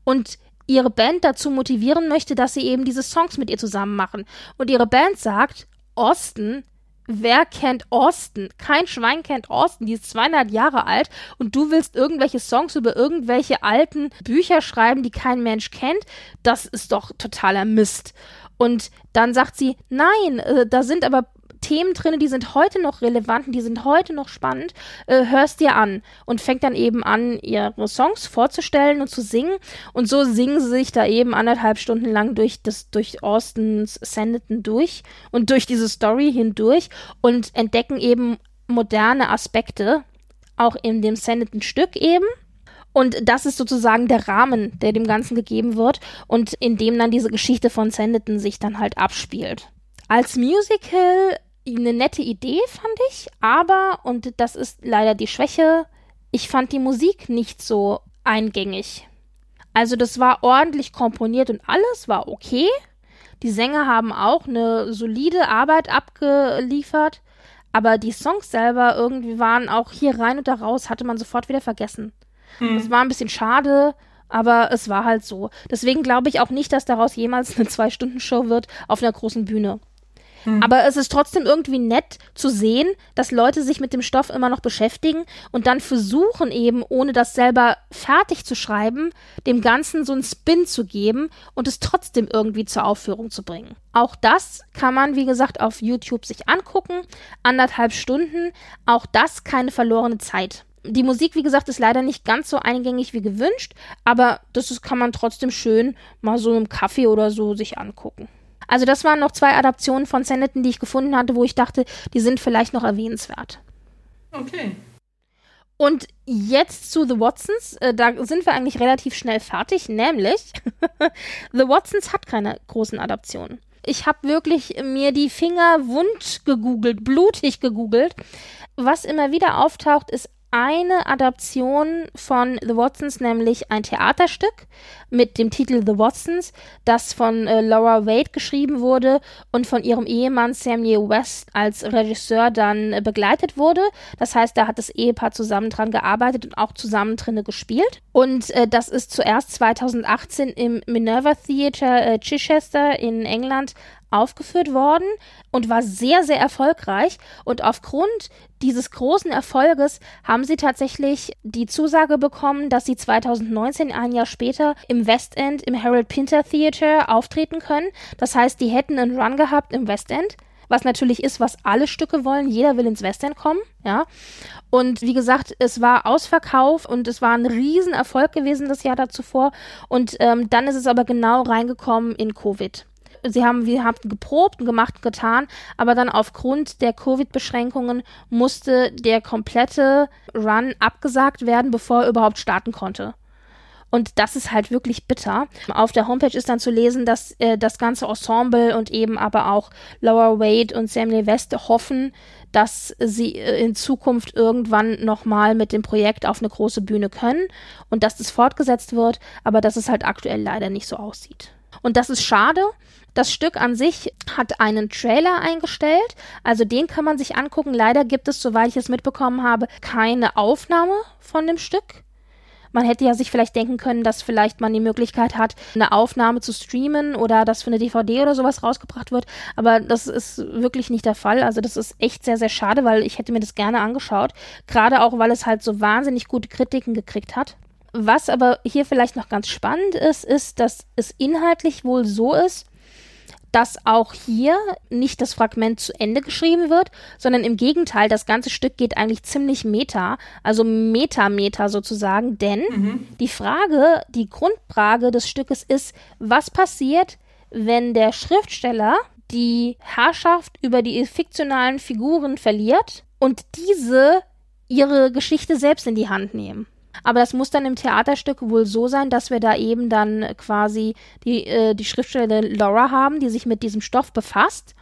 und ihre Band dazu motivieren möchte, dass sie eben diese Songs mit ihr zusammen machen. Und ihre Band sagt, Austin, wer kennt Austin? Kein Schwein kennt Austin, die ist 200 Jahre alt und du willst irgendwelche Songs über irgendwelche alten Bücher schreiben, die kein Mensch kennt? Das ist doch totaler Mist. Und dann sagt sie, nein, äh, da sind aber Themen drin, die sind heute noch relevant und die sind heute noch spannend, äh, hörst dir an und fängt dann eben an, ihre Songs vorzustellen und zu singen. Und so singen sie sich da eben anderthalb Stunden lang durch das, durch Austins Sanditon durch und durch diese Story hindurch und entdecken eben moderne Aspekte, auch in dem Sanditon-Stück eben. Und das ist sozusagen der Rahmen, der dem Ganzen gegeben wird und in dem dann diese Geschichte von Sanditon sich dann halt abspielt. Als Musical eine nette Idee, fand ich, aber, und das ist leider die Schwäche, ich fand die Musik nicht so eingängig. Also das war ordentlich komponiert und alles war okay. Die Sänger haben auch eine solide Arbeit abgeliefert, aber die Songs selber irgendwie waren auch hier rein und da raus, hatte man sofort wieder vergessen. Mhm. Das war ein bisschen schade, aber es war halt so. Deswegen glaube ich auch nicht, dass daraus jemals eine Zwei-Stunden-Show wird auf einer großen Bühne. Mhm. Aber es ist trotzdem irgendwie nett zu sehen, dass Leute sich mit dem Stoff immer noch beschäftigen und dann versuchen eben, ohne das selber fertig zu schreiben, dem Ganzen so einen Spin zu geben und es trotzdem irgendwie zur Aufführung zu bringen. Auch das kann man, wie gesagt, auf YouTube sich angucken. Anderthalb Stunden. Auch das keine verlorene Zeit. Die Musik, wie gesagt, ist leider nicht ganz so eingängig wie gewünscht, aber das kann man trotzdem schön mal so im Kaffee oder so sich angucken. Also das waren noch zwei Adaptionen von Sanditon, die ich gefunden hatte, wo ich dachte, die sind vielleicht noch erwähnenswert. Okay. Und jetzt zu The Watsons. Äh, da sind wir eigentlich relativ schnell fertig, nämlich [LAUGHS] The Watsons hat keine großen Adaptionen. Ich habe wirklich mir die Finger wund gegoogelt, blutig gegoogelt. Was immer wieder auftaucht, ist eine Adaption von The Watsons, nämlich ein Theaterstück mit dem Titel The Watsons, das von äh, Laura Wade geschrieben wurde und von ihrem Ehemann Samuel West als Regisseur dann äh, begleitet wurde. Das heißt, da hat das Ehepaar zusammen dran gearbeitet und auch zusammen drinne gespielt. Und äh, das ist zuerst 2018 im Minerva Theatre äh, Chichester in England aufgeführt worden und war sehr, sehr erfolgreich. Und aufgrund dieses großen Erfolges haben sie tatsächlich die Zusage bekommen, dass sie 2019, ein Jahr später, im West End, im Harold Pinter Theatre auftreten können. Das heißt, die hätten einen Run gehabt im West End was natürlich ist, was alle Stücke wollen. Jeder will ins West End kommen, ja. Und wie gesagt, es war Ausverkauf und es war ein Riesenerfolg gewesen das Jahr dazuvor. Und ähm, dann ist es aber genau reingekommen in Covid sie haben, wir haben geprobt, gemacht, getan, aber dann aufgrund der Covid-Beschränkungen musste der komplette Run abgesagt werden, bevor er überhaupt starten konnte. Und das ist halt wirklich bitter. Auf der Homepage ist dann zu lesen, dass äh, das ganze Ensemble und eben aber auch Laura Wade und Samuel West hoffen, dass sie äh, in Zukunft irgendwann nochmal mit dem Projekt auf eine große Bühne können und dass das fortgesetzt wird, aber dass es halt aktuell leider nicht so aussieht. Und das ist schade. Das Stück an sich hat einen Trailer eingestellt, also den kann man sich angucken. Leider gibt es, soweit ich es mitbekommen habe, keine Aufnahme von dem Stück. Man hätte ja sich vielleicht denken können, dass vielleicht man die Möglichkeit hat, eine Aufnahme zu streamen oder dass für eine DVD oder sowas rausgebracht wird. Aber das ist wirklich nicht der Fall. Also das ist echt sehr, sehr schade, weil ich hätte mir das gerne angeschaut. Gerade auch, weil es halt so wahnsinnig gute Kritiken gekriegt hat. Was aber hier vielleicht noch ganz spannend ist, ist, dass es inhaltlich wohl so ist, dass auch hier nicht das Fragment zu Ende geschrieben wird, sondern im Gegenteil, das ganze Stück geht eigentlich ziemlich meta, also meta-meta sozusagen, denn mhm. die Frage, die Grundfrage des Stückes ist, was passiert, wenn der Schriftsteller die Herrschaft über die fiktionalen Figuren verliert und diese ihre Geschichte selbst in die Hand nehmen. Aber das muss dann im Theaterstück wohl so sein, dass wir da eben dann quasi die, äh, die Schriftstellerin Laura haben, die sich mit diesem Stoff befasst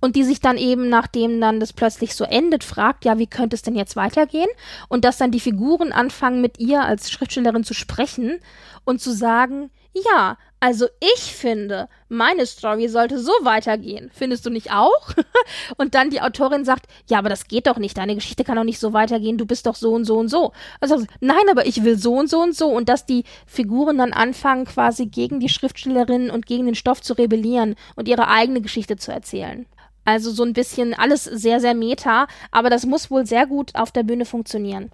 und die sich dann eben, nachdem dann das plötzlich so endet, fragt, ja, wie könnte es denn jetzt weitergehen? Und dass dann die Figuren anfangen, mit ihr als Schriftstellerin zu sprechen und zu sagen, ja, also ich finde, meine Story sollte so weitergehen. Findest du nicht auch? [LAUGHS] und dann die Autorin sagt, ja, aber das geht doch nicht. Deine Geschichte kann doch nicht so weitergehen. Du bist doch so und so und so. Also nein, aber ich will so und so und so. Und dass die Figuren dann anfangen, quasi gegen die Schriftstellerin und gegen den Stoff zu rebellieren und ihre eigene Geschichte zu erzählen. Also so ein bisschen alles sehr, sehr meta, aber das muss wohl sehr gut auf der Bühne funktionieren.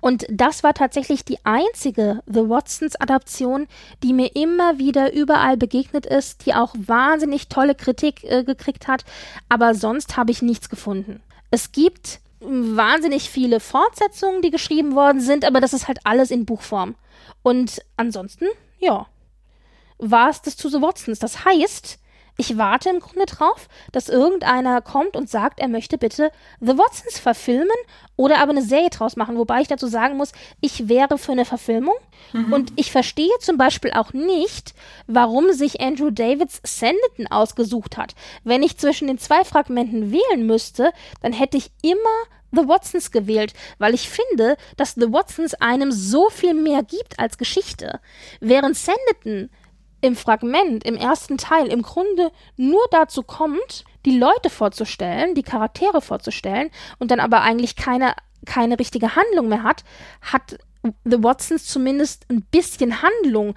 Und das war tatsächlich die einzige The Watsons Adaption, die mir immer wieder überall begegnet ist, die auch wahnsinnig tolle Kritik äh, gekriegt hat, aber sonst habe ich nichts gefunden. Es gibt wahnsinnig viele Fortsetzungen, die geschrieben worden sind, aber das ist halt alles in Buchform. Und ansonsten, ja, war es das zu The Watsons. Das heißt, ich warte im Grunde drauf, dass irgendeiner kommt und sagt, er möchte bitte The Watsons verfilmen oder aber eine Serie draus machen. Wobei ich dazu sagen muss, ich wäre für eine Verfilmung. Mhm. Und ich verstehe zum Beispiel auch nicht, warum sich Andrew Davids Sanditon ausgesucht hat. Wenn ich zwischen den zwei Fragmenten wählen müsste, dann hätte ich immer The Watsons gewählt, weil ich finde, dass The Watsons einem so viel mehr gibt als Geschichte. Während Sanditon im Fragment, im ersten Teil, im Grunde nur dazu kommt, die Leute vorzustellen, die Charaktere vorzustellen und dann aber eigentlich keine, keine richtige Handlung mehr hat, hat The Watsons zumindest ein bisschen Handlung.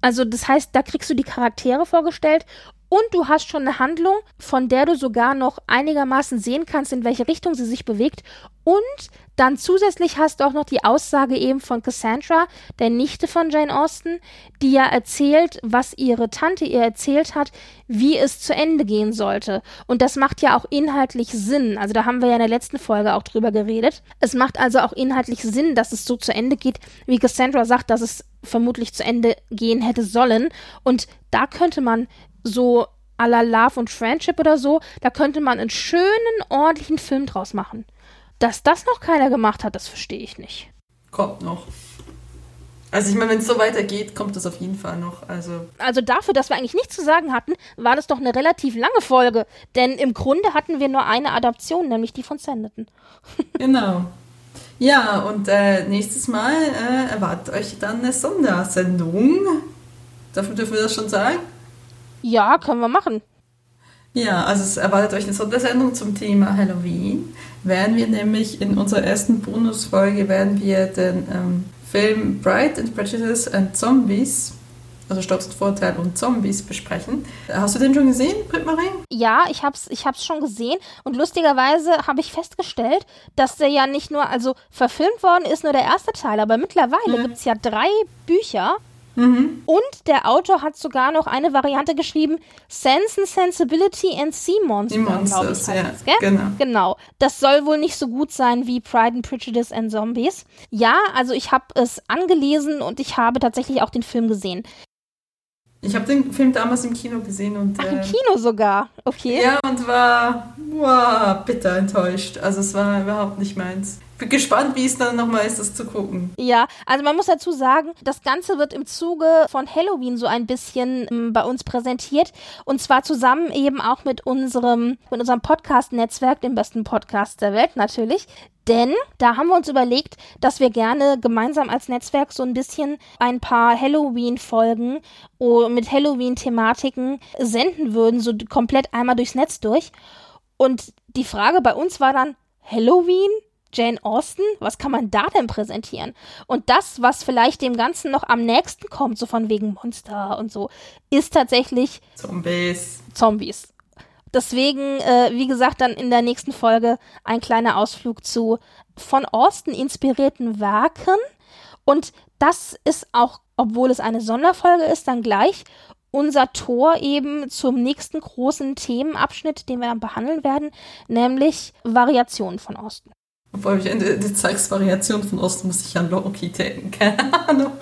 Also das heißt, da kriegst du die Charaktere vorgestellt und du hast schon eine Handlung, von der du sogar noch einigermaßen sehen kannst, in welche Richtung sie sich bewegt. Und dann zusätzlich hast du auch noch die Aussage eben von Cassandra, der Nichte von Jane Austen, die ja erzählt, was ihre Tante ihr erzählt hat, wie es zu Ende gehen sollte. Und das macht ja auch inhaltlich Sinn. Also da haben wir ja in der letzten Folge auch drüber geredet. Es macht also auch inhaltlich Sinn, dass es so zu Ende geht, wie Cassandra sagt, dass es vermutlich zu Ende gehen hätte sollen. Und da könnte man so à la Love und Friendship oder so, da könnte man einen schönen, ordentlichen Film draus machen. Dass das noch keiner gemacht hat, das verstehe ich nicht. Kommt noch. Also ich meine, wenn es so weitergeht, kommt das auf jeden Fall noch. Also. also dafür, dass wir eigentlich nichts zu sagen hatten, war das doch eine relativ lange Folge. Denn im Grunde hatten wir nur eine Adaption, nämlich die von Sanditon. [LAUGHS] genau. Ja, und äh, nächstes Mal äh, erwartet euch dann eine Sondersendung. Dafür dürfen wir das schon sagen? Ja, können wir machen. Ja, also es erwartet euch eine Sondersendung zum Thema Halloween. Werden wir nämlich in unserer ersten Bonusfolge werden wir den ähm, Film Pride and Prejudice and Zombies, also Stolz und Vorteil und Zombies besprechen. Hast du den schon gesehen, Britt-Marie? Ja, ich hab's, ich hab's schon gesehen und lustigerweise habe ich festgestellt, dass der ja nicht nur, also verfilmt worden ist nur der erste Teil, aber mittlerweile mhm. gibt es ja drei Bücher Mhm. Und der Autor hat sogar noch eine Variante geschrieben, Sense and Sensibility and Sea Monster, glaube ich. Ja, das, genau. genau. Das soll wohl nicht so gut sein wie Pride and Prejudice and Zombies. Ja, also ich habe es angelesen und ich habe tatsächlich auch den Film gesehen. Ich habe den Film damals im Kino gesehen und. Ach, im äh, Kino sogar, okay. Ja, und war wow, bitter enttäuscht. Also es war überhaupt nicht meins bin gespannt, wie es dann nochmal ist, das zu gucken. Ja, also man muss dazu sagen, das Ganze wird im Zuge von Halloween so ein bisschen ähm, bei uns präsentiert. Und zwar zusammen eben auch mit unserem, mit unserem Podcast-Netzwerk, dem besten Podcast der Welt natürlich. Denn da haben wir uns überlegt, dass wir gerne gemeinsam als Netzwerk so ein bisschen ein paar Halloween-Folgen mit Halloween-Thematiken senden würden, so komplett einmal durchs Netz durch. Und die Frage bei uns war dann, Halloween? Jane Austen, was kann man da denn präsentieren? Und das, was vielleicht dem Ganzen noch am nächsten kommt, so von wegen Monster und so, ist tatsächlich Zombies. Zombies. Deswegen, äh, wie gesagt, dann in der nächsten Folge ein kleiner Ausflug zu von Austen inspirierten Werken. Und das ist auch, obwohl es eine Sonderfolge ist, dann gleich unser Tor eben zum nächsten großen Themenabschnitt, den wir dann behandeln werden, nämlich Variationen von Austen. Obwohl ich in der Details-Variation von Osten muss ich an Loki denken. Keine Ahnung.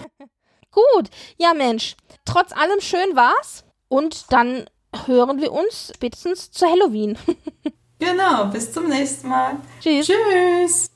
Gut. Ja, Mensch. Trotz allem schön war's. Und dann hören wir uns spätestens zu Halloween. [LAUGHS] genau. Bis zum nächsten Mal. Tschüss. Tschüss.